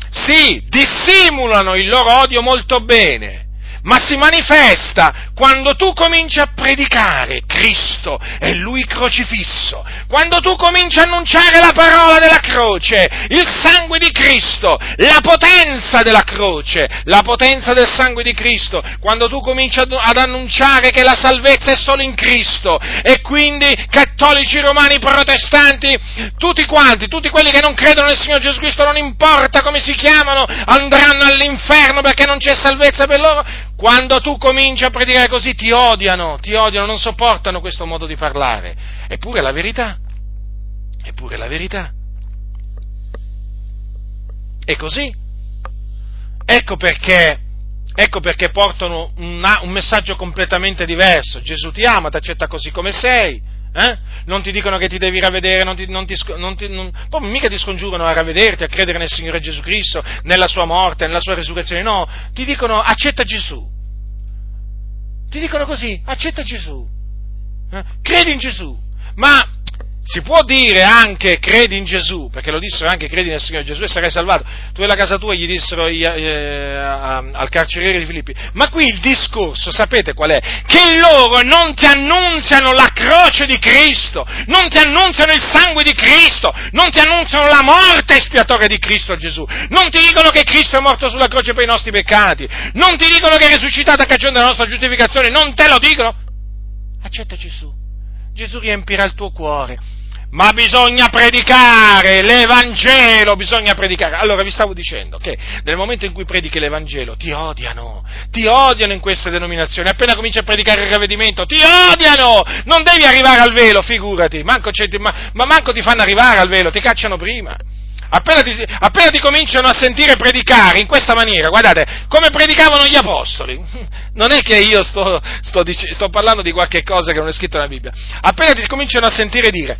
Speaker 1: Sì, dissimulano il loro odio molto bene, ma si manifesta quando tu cominci a predicare Cristo e Lui crocifisso, quando tu cominci a annunciare la parola della croce, il sangue di Cristo, la potenza della croce, la potenza del sangue di Cristo, quando tu cominci ad, annunciare che la salvezza è solo in Cristo e quindi cattolici, romani, protestanti, tutti quanti, tutti quelli che non credono nel Signore Gesù Cristo, non importa come si chiamano, andranno all'inferno perché non c'è salvezza per loro, quando tu cominci a predicare così ti odiano, ti odiano, non sopportano questo modo di parlare. Eppure la verità, eppure la verità. È così. Ecco perché, ecco perché portano una, un messaggio completamente diverso. Gesù ti ama, ti accetta così come sei. Eh? Non ti dicono che ti devi ravvedere, non ti, non ti, non ti, non, proprio mica ti scongiurano a ravvederti, a credere nel Signore Gesù Cristo, nella sua morte, nella sua risurrezione, no, ti dicono accetta Gesù. Ti dicono così, accetta Gesù. Eh? Credi in Gesù. Ma si può dire anche credi in Gesù, perché lo dissero anche credi nel Signore Gesù e sarai salvato. Tu e la casa tua gli dissero eh, al carceriere di Filippi. Ma qui il discorso, sapete qual è? Che loro non ti annunziano la croce di Cristo, non ti annunziano il sangue di Cristo, non ti annunziano la morte espiatoria di Cristo Gesù, non ti dicono che Cristo è morto sulla croce per i nostri peccati, non ti dicono che è risuscitato a cagione della nostra giustificazione, non te lo dicono. Accetta Gesù Gesù riempirà il tuo cuore, ma bisogna predicare l'Evangelo, bisogna predicare. Allora vi stavo dicendo che nel momento in cui predichi l'Evangelo ti odiano, ti odiano in queste denominazioni, appena cominci a predicare il ravvedimento ti odiano, non devi arrivare al velo, figurati, manco ma, ma manco ti fanno arrivare al velo, ti cacciano prima. Appena ti, appena ti, cominciano a sentire predicare in questa maniera, guardate, come predicavano gli apostoli, non è che io sto, sto, sto parlando di qualche cosa che non è scritto nella Bibbia, appena ti cominciano a sentire dire,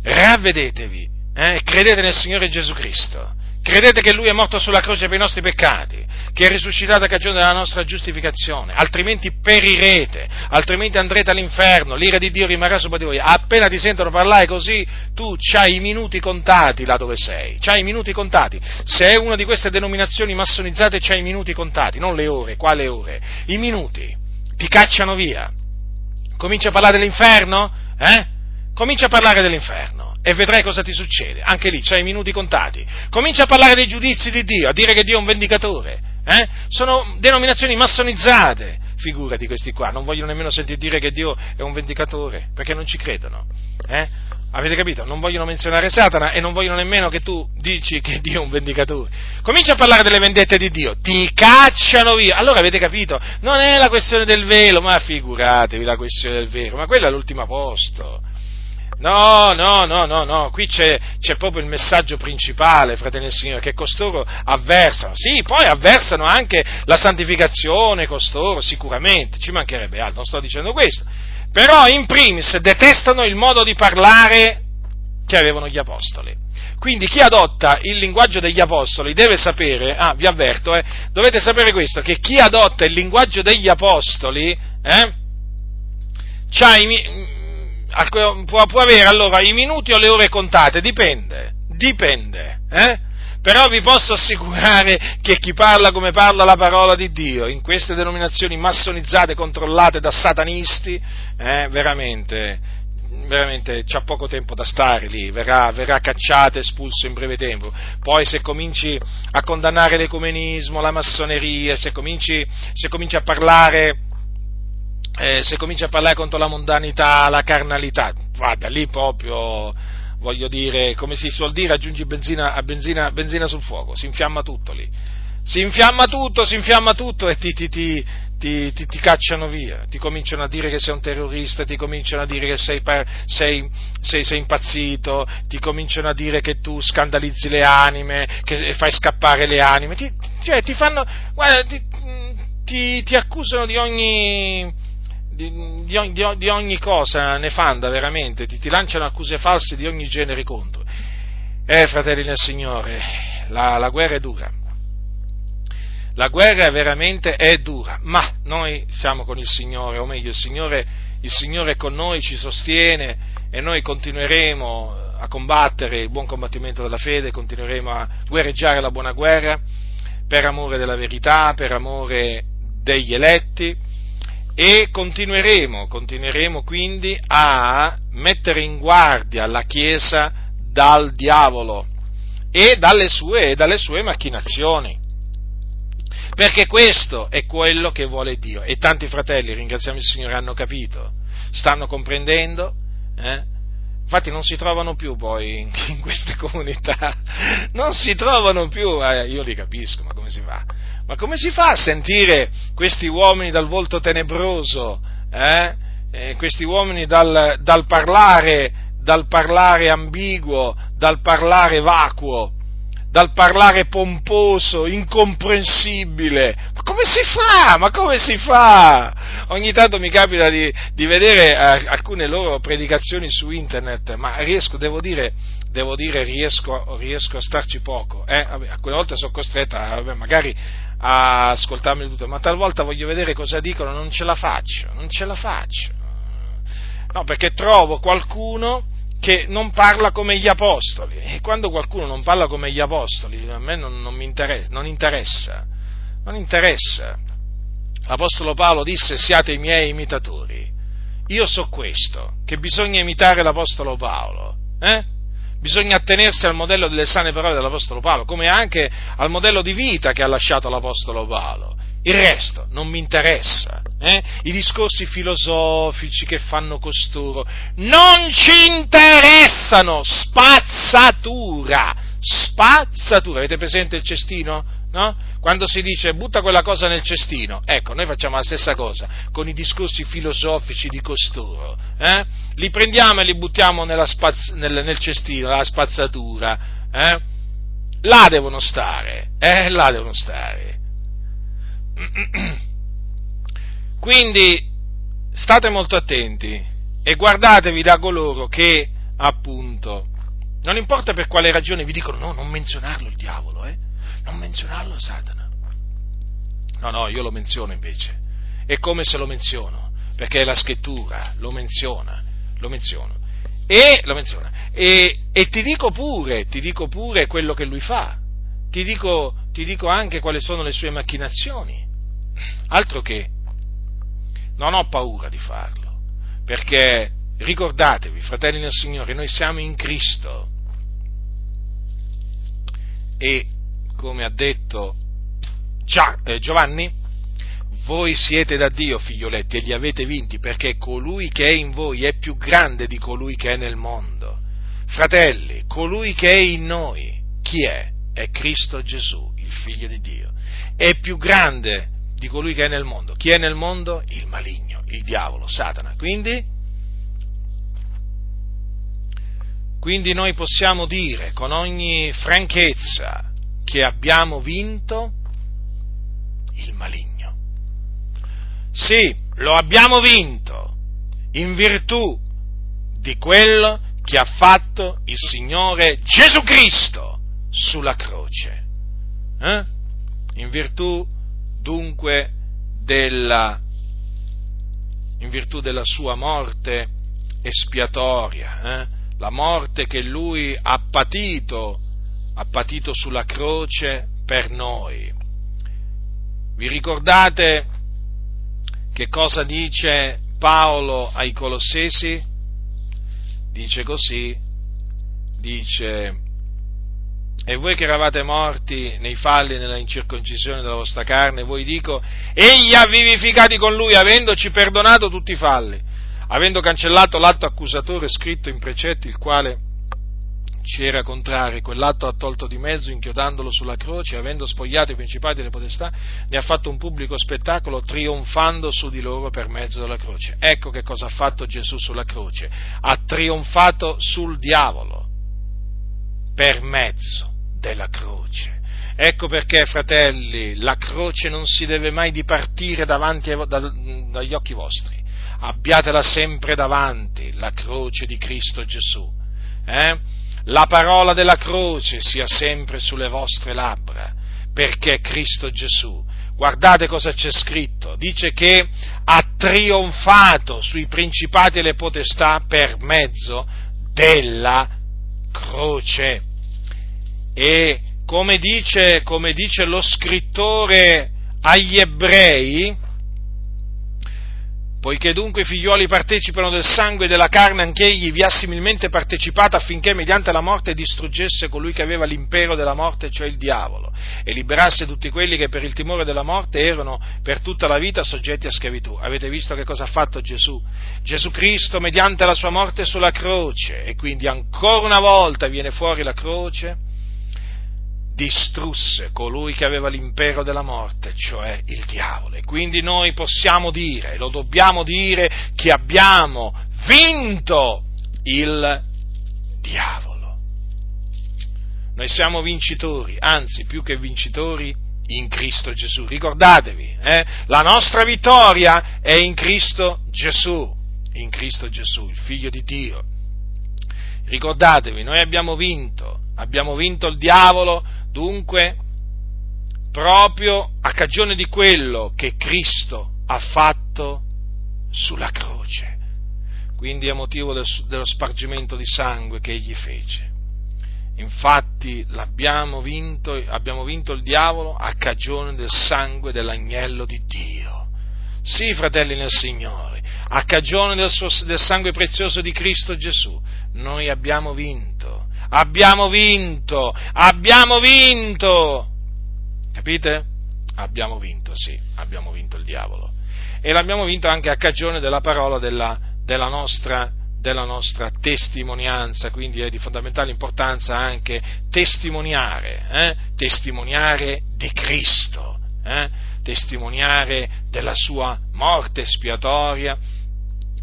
Speaker 1: ravvedetevi, eh, credete nel Signore Gesù Cristo, credete che Lui è morto sulla croce per i nostri peccati, che è risuscitato a cagione della nostra giustificazione, altrimenti perirete, altrimenti andrete all'inferno, l'ira di Dio rimarrà sopra di voi. Appena ti sentono parlare così, tu hai i minuti contati là dove sei, c'hai i minuti contati. Se è una di queste denominazioni massonizzate, c'hai i minuti contati, non le ore, quale ore? I minuti, ti cacciano via. Comincia a parlare dell'inferno? Eh? Comincia a parlare dell'inferno e vedrai cosa ti succede. Anche lì c'hai i minuti contati. Comincia a parlare dei giudizi di Dio, a dire che Dio è un vendicatore. Eh? Sono denominazioni massonizzate. Figurati questi qua, non vogliono nemmeno sentire dire che Dio è un vendicatore, perché non ci credono. Eh? Avete capito? Non vogliono menzionare Satana e non vogliono nemmeno che tu dici che Dio è un vendicatore. Comincia a parlare delle vendette di Dio, ti cacciano via. Allora avete capito? Non è la questione del velo, ma figuratevi la questione del velo, ma quella è l'ultimo posto. No, no, no, no, no, qui c'è, c'è, proprio il messaggio principale, fratelli del Signore, che costoro avversano. Sì, poi avversano anche la santificazione, costoro, sicuramente, ci mancherebbe altro, non sto dicendo questo. Però, in primis, detestano il modo di parlare che avevano gli apostoli. Quindi chi adotta il linguaggio degli apostoli deve sapere, ah, vi avverto, eh, dovete sapere questo, che chi adotta il linguaggio degli apostoli, eh, i, può, può, avere allora i minuti o le ore contate, dipende, dipende, eh? Però vi posso assicurare che chi parla come parla la parola di Dio, in queste denominazioni massonizzate, controllate da satanisti, eh, veramente, veramente c'ha poco tempo da stare lì, verrà, verrà cacciato e espulso in breve tempo. Poi se cominci a condannare l'ecumenismo, la massoneria, se cominci, se cominci a parlare eh, se comincia a parlare contro la mondanità, la carnalità, guarda, lì proprio, voglio dire, come si suol dire, aggiungi benzina, benzina, benzina sul fuoco, si infiamma tutto lì. Si infiamma tutto, si infiamma tutto e ti, ti, ti, ti, ti, ti, cacciano via, ti cominciano a dire che sei un terrorista, ti cominciano a dire che sei, sei, sei, sei impazzito, ti cominciano a dire che tu scandalizzi le anime, che fai scappare le anime, ti, cioè, ti fanno, guarda, ti accusano di ogni, di, di, di, ogni cosa nefanda, veramente, ti, ti, lanciano accuse false di ogni genere contro. Eh, fratelli nel Signore, la, la guerra è dura. La guerra veramente è dura, ma noi siamo con il Signore, o meglio, il Signore, il Signore è con noi, ci sostiene e noi continueremo a combattere il buon combattimento della fede, continueremo a guerreggiare la buona guerra per amore della verità, per amore degli eletti e continueremo, continueremo quindi a mettere in guardia la Chiesa dal diavolo e dalle sue, dalle sue macchinazioni. Perché questo è quello che vuole Dio. E tanti fratelli, ringraziamo il Signore, hanno capito, stanno comprendendo. Eh? Infatti non si trovano più poi in, queste comunità, non si trovano più, eh, io li capisco, ma come si fa? Ma come si fa a sentire questi uomini dal volto tenebroso, eh? Eh, questi uomini dal, dal, parlare, dal parlare ambiguo, dal parlare vacuo, dal parlare pomposo, incomprensibile. Ma come si fa? Ma come si fa? Ogni tanto mi capita di, di vedere eh, alcune loro predicazioni su internet, ma riesco, devo dire, devo dire riesco, riesco a starci poco. Eh? Vabbè, alcune volte sono costretta, vabbè, magari a ascoltarmi tutto, ma talvolta voglio vedere cosa dicono, non ce la faccio, non ce la faccio. No, perché trovo qualcuno che non parla come gli apostoli e quando qualcuno non parla come gli apostoli a me non, non mi interessa, non interessa, non interessa. L'Apostolo Paolo disse siate i miei imitatori. Io so questo, che bisogna imitare l'Apostolo Paolo. Eh? bisogna attenersi al modello delle sane parole dell'Apostolo Paolo, come anche al modello di vita che ha lasciato l'Apostolo Paolo. Il resto non mi interessa. Eh? I discorsi filosofici che fanno costoro non ci interessano. Spazzatura. Spazzatura. Avete presente il cestino? No? Quando si dice butta quella cosa nel cestino, ecco, noi facciamo la stessa cosa con i discorsi filosofici di costoro. Eh? Li prendiamo e li buttiamo spaz- nel, nel, cestino, la spazzatura. Eh? Là devono stare, eh? là devono stare. Quindi state molto attenti e guardatevi da coloro che appunto, non importa per quale ragione vi dicono no, non menzionarlo il diavolo, eh? non menzionarlo Satana. No, no, io lo menziono invece. È come se lo menziono, perché la scrittura lo menziona, lo menziono. E, lo menziona. E, e ti dico pure, ti dico pure quello che lui fa. Ti dico, ti dico anche quali sono le sue macchinazioni. Altro che non ho paura di farlo, perché ricordatevi, fratelli del Signore, noi siamo in Cristo e come ha detto eh, Giovanni, voi siete da Dio, figlioletti, e li avete vinti, perché colui che è in voi è più grande di colui che è nel mondo. Fratelli, colui che è in noi, chi è? È Cristo Gesù, il figlio di Dio. È più grande di colui che è nel mondo. Chi è nel mondo? Il maligno, il diavolo, Satana. Quindi, quindi noi possiamo dire con ogni franchezza, che abbiamo vinto il maligno. Sì, lo abbiamo vinto in virtù di quello che ha fatto il Signore Gesù Cristo sulla croce. Eh? In virtù dunque della, in virtù della sua morte espiatoria, eh? la morte che lui ha patito ha patito sulla croce per noi. Vi ricordate che cosa dice Paolo ai Colossesi? Dice così, dice, e voi che eravate morti nei falli e nella incirconcisione della vostra carne, voi dico, egli ha vivificati con lui, avendoci perdonato tutti i falli, avendo cancellato l'atto accusatore scritto in precetti, il quale ci era contrario, quell'atto ha tolto di mezzo inchiodandolo sulla croce, avendo spogliato i principati e le potestà, ne ha fatto un pubblico spettacolo trionfando su di loro per mezzo della croce. Ecco che cosa ha fatto Gesù sulla croce, ha trionfato sul diavolo per mezzo della croce. Ecco perché, fratelli, la croce non si deve mai dipartire davanti da, dagli occhi vostri. Abbiatela sempre davanti, la croce di Cristo Gesù. Eh? la parola della croce sia sempre sulle vostre labbra, perché Cristo Gesù, guardate cosa c'è scritto, dice che ha trionfato sui principati e le potestà per mezzo della croce. E come dice, come dice lo scrittore agli ebrei, Poiché dunque i figlioli partecipano del sangue e della carne, anch'egli vi ha similmente partecipato affinché mediante la morte distruggesse colui che aveva l'impero della morte, cioè il diavolo, e liberasse tutti quelli che per il timore della morte erano per tutta la vita soggetti a schiavitù. Avete visto che cosa ha fatto Gesù? Gesù Cristo mediante la sua morte sulla croce, e quindi ancora una volta viene fuori la croce, distrusse colui che aveva l'impero della morte, cioè il diavolo. E quindi noi possiamo dire, lo dobbiamo dire, che abbiamo vinto il diavolo. Noi siamo vincitori, anzi più che vincitori in Cristo Gesù. Ricordatevi, eh? la nostra vittoria è in Cristo Gesù, in Cristo Gesù, il Figlio di Dio. Ricordatevi, noi abbiamo vinto, abbiamo vinto il diavolo Dunque, proprio a cagione di quello che Cristo ha fatto sulla croce, quindi a motivo del, dello spargimento di sangue che egli fece. Infatti l'abbiamo vinto, abbiamo vinto il diavolo a cagione del sangue dell'agnello di Dio. Sì, fratelli nel Signore, a cagione del, suo, del sangue prezioso di Cristo Gesù, noi abbiamo vinto abbiamo vinto, abbiamo vinto. Capite? Abbiamo vinto. sì, abbiamo vinto il diavolo. E l'abbiamo vinto anche a cagione della parola della, della, nostra, della nostra, testimonianza, quindi è di fondamentale importanza anche testimoniare, eh? testimoniare di Cristo, eh? testimoniare della sua morte espiatoria,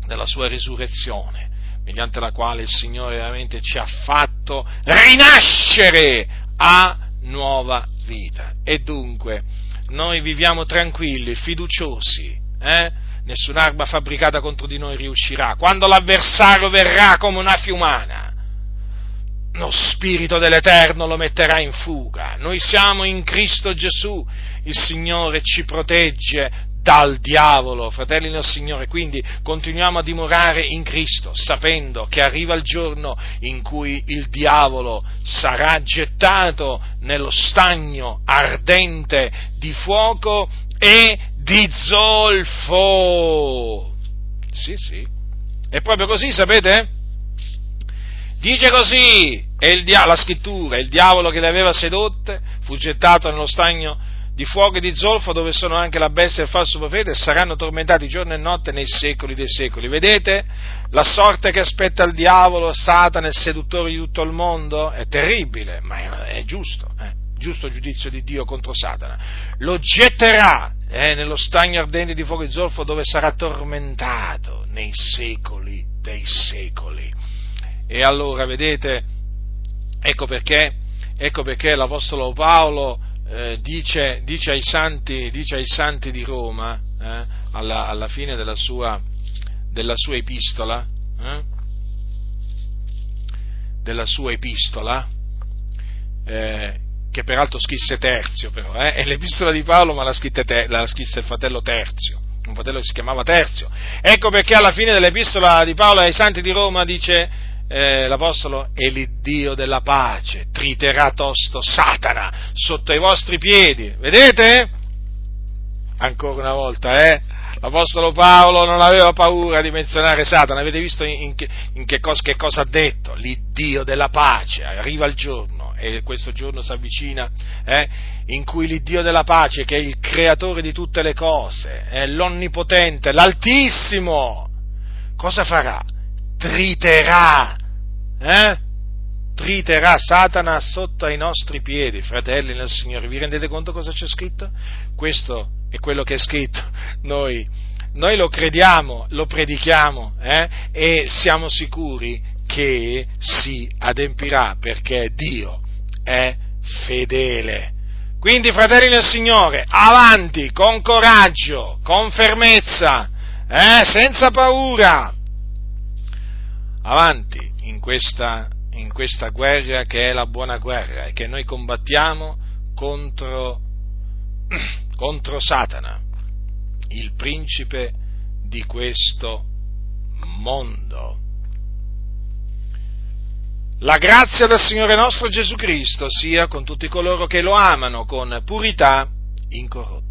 Speaker 1: della sua risurrezione mediante la quale il Signore veramente ci ha fatto rinascere a nuova vita. E dunque noi viviamo tranquilli, fiduciosi, eh? nessun'arma fabbricata contro di noi riuscirà. Quando l'avversario verrà come una fiumana, lo Spirito dell'Eterno lo metterà in fuga. Noi siamo in Cristo Gesù, il Signore ci protegge dal diavolo, fratelli del Signore, quindi continuiamo a dimorare in Cristo, sapendo che arriva il giorno in cui il diavolo sarà gettato nello stagno ardente di fuoco e di zolfo. Sì, sì. È proprio così, sapete? Dice così, dia- la scrittura, il diavolo che le aveva sedotte fu gettato nello stagno di fuoco e di zolfo dove sono anche la bestia e il falso profeta e saranno tormentati giorno e notte nei secoli dei secoli. Vedete la sorte che aspetta il diavolo, Satana, il seduttore di tutto il mondo? È terribile, ma è, è giusto, eh? giusto giudizio di Dio contro Satana. Lo getterà eh, nello stagno ardente di fuoco e zolfo dove sarà tormentato nei secoli dei secoli. E allora, vedete, ecco perché, ecco perché l'Apostolo Paolo eh, dice, dice, ai santi, dice, ai santi, di Roma, eh, alla, alla, fine della sua, della sua epistola, eh, della sua epistola, eh, che peraltro scrisse Terzio, però, è l'epistola di Paolo, ma la, te, la scrisse il fratello Terzio, un fratello che si chiamava Terzio. Ecco perché alla fine dell'epistola di Paolo ai santi di Roma dice eh, l'Apostolo, e l'Iddio della pace triterà tosto Satana sotto i vostri piedi. Vedete? Ancora una volta, eh? L'Apostolo Paolo non aveva paura di menzionare Satana, avete visto in, che, in che, cosa, che, cosa, ha detto? L'Iddio della pace, arriva il giorno, e questo giorno si avvicina, eh, in cui l'Iddio della pace, che è il creatore di tutte le cose, è l'Onnipotente, l'Altissimo, cosa farà? Triterà, eh? triterà Satana sotto ai nostri piedi, fratelli nel Signore. Vi rendete conto cosa c'è scritto? Questo è quello che è scritto. Noi, noi lo crediamo, lo predichiamo eh? e siamo sicuri che si adempirà perché Dio è fedele. Quindi, fratelli del Signore, avanti, con coraggio, con fermezza, eh? senza paura, avanti in questa, in questa guerra che è la buona guerra e che noi combattiamo contro, contro Satana, il principe di questo mondo. La grazia del Signore nostro Gesù Cristo sia con tutti coloro che lo amano con purità incorrotta.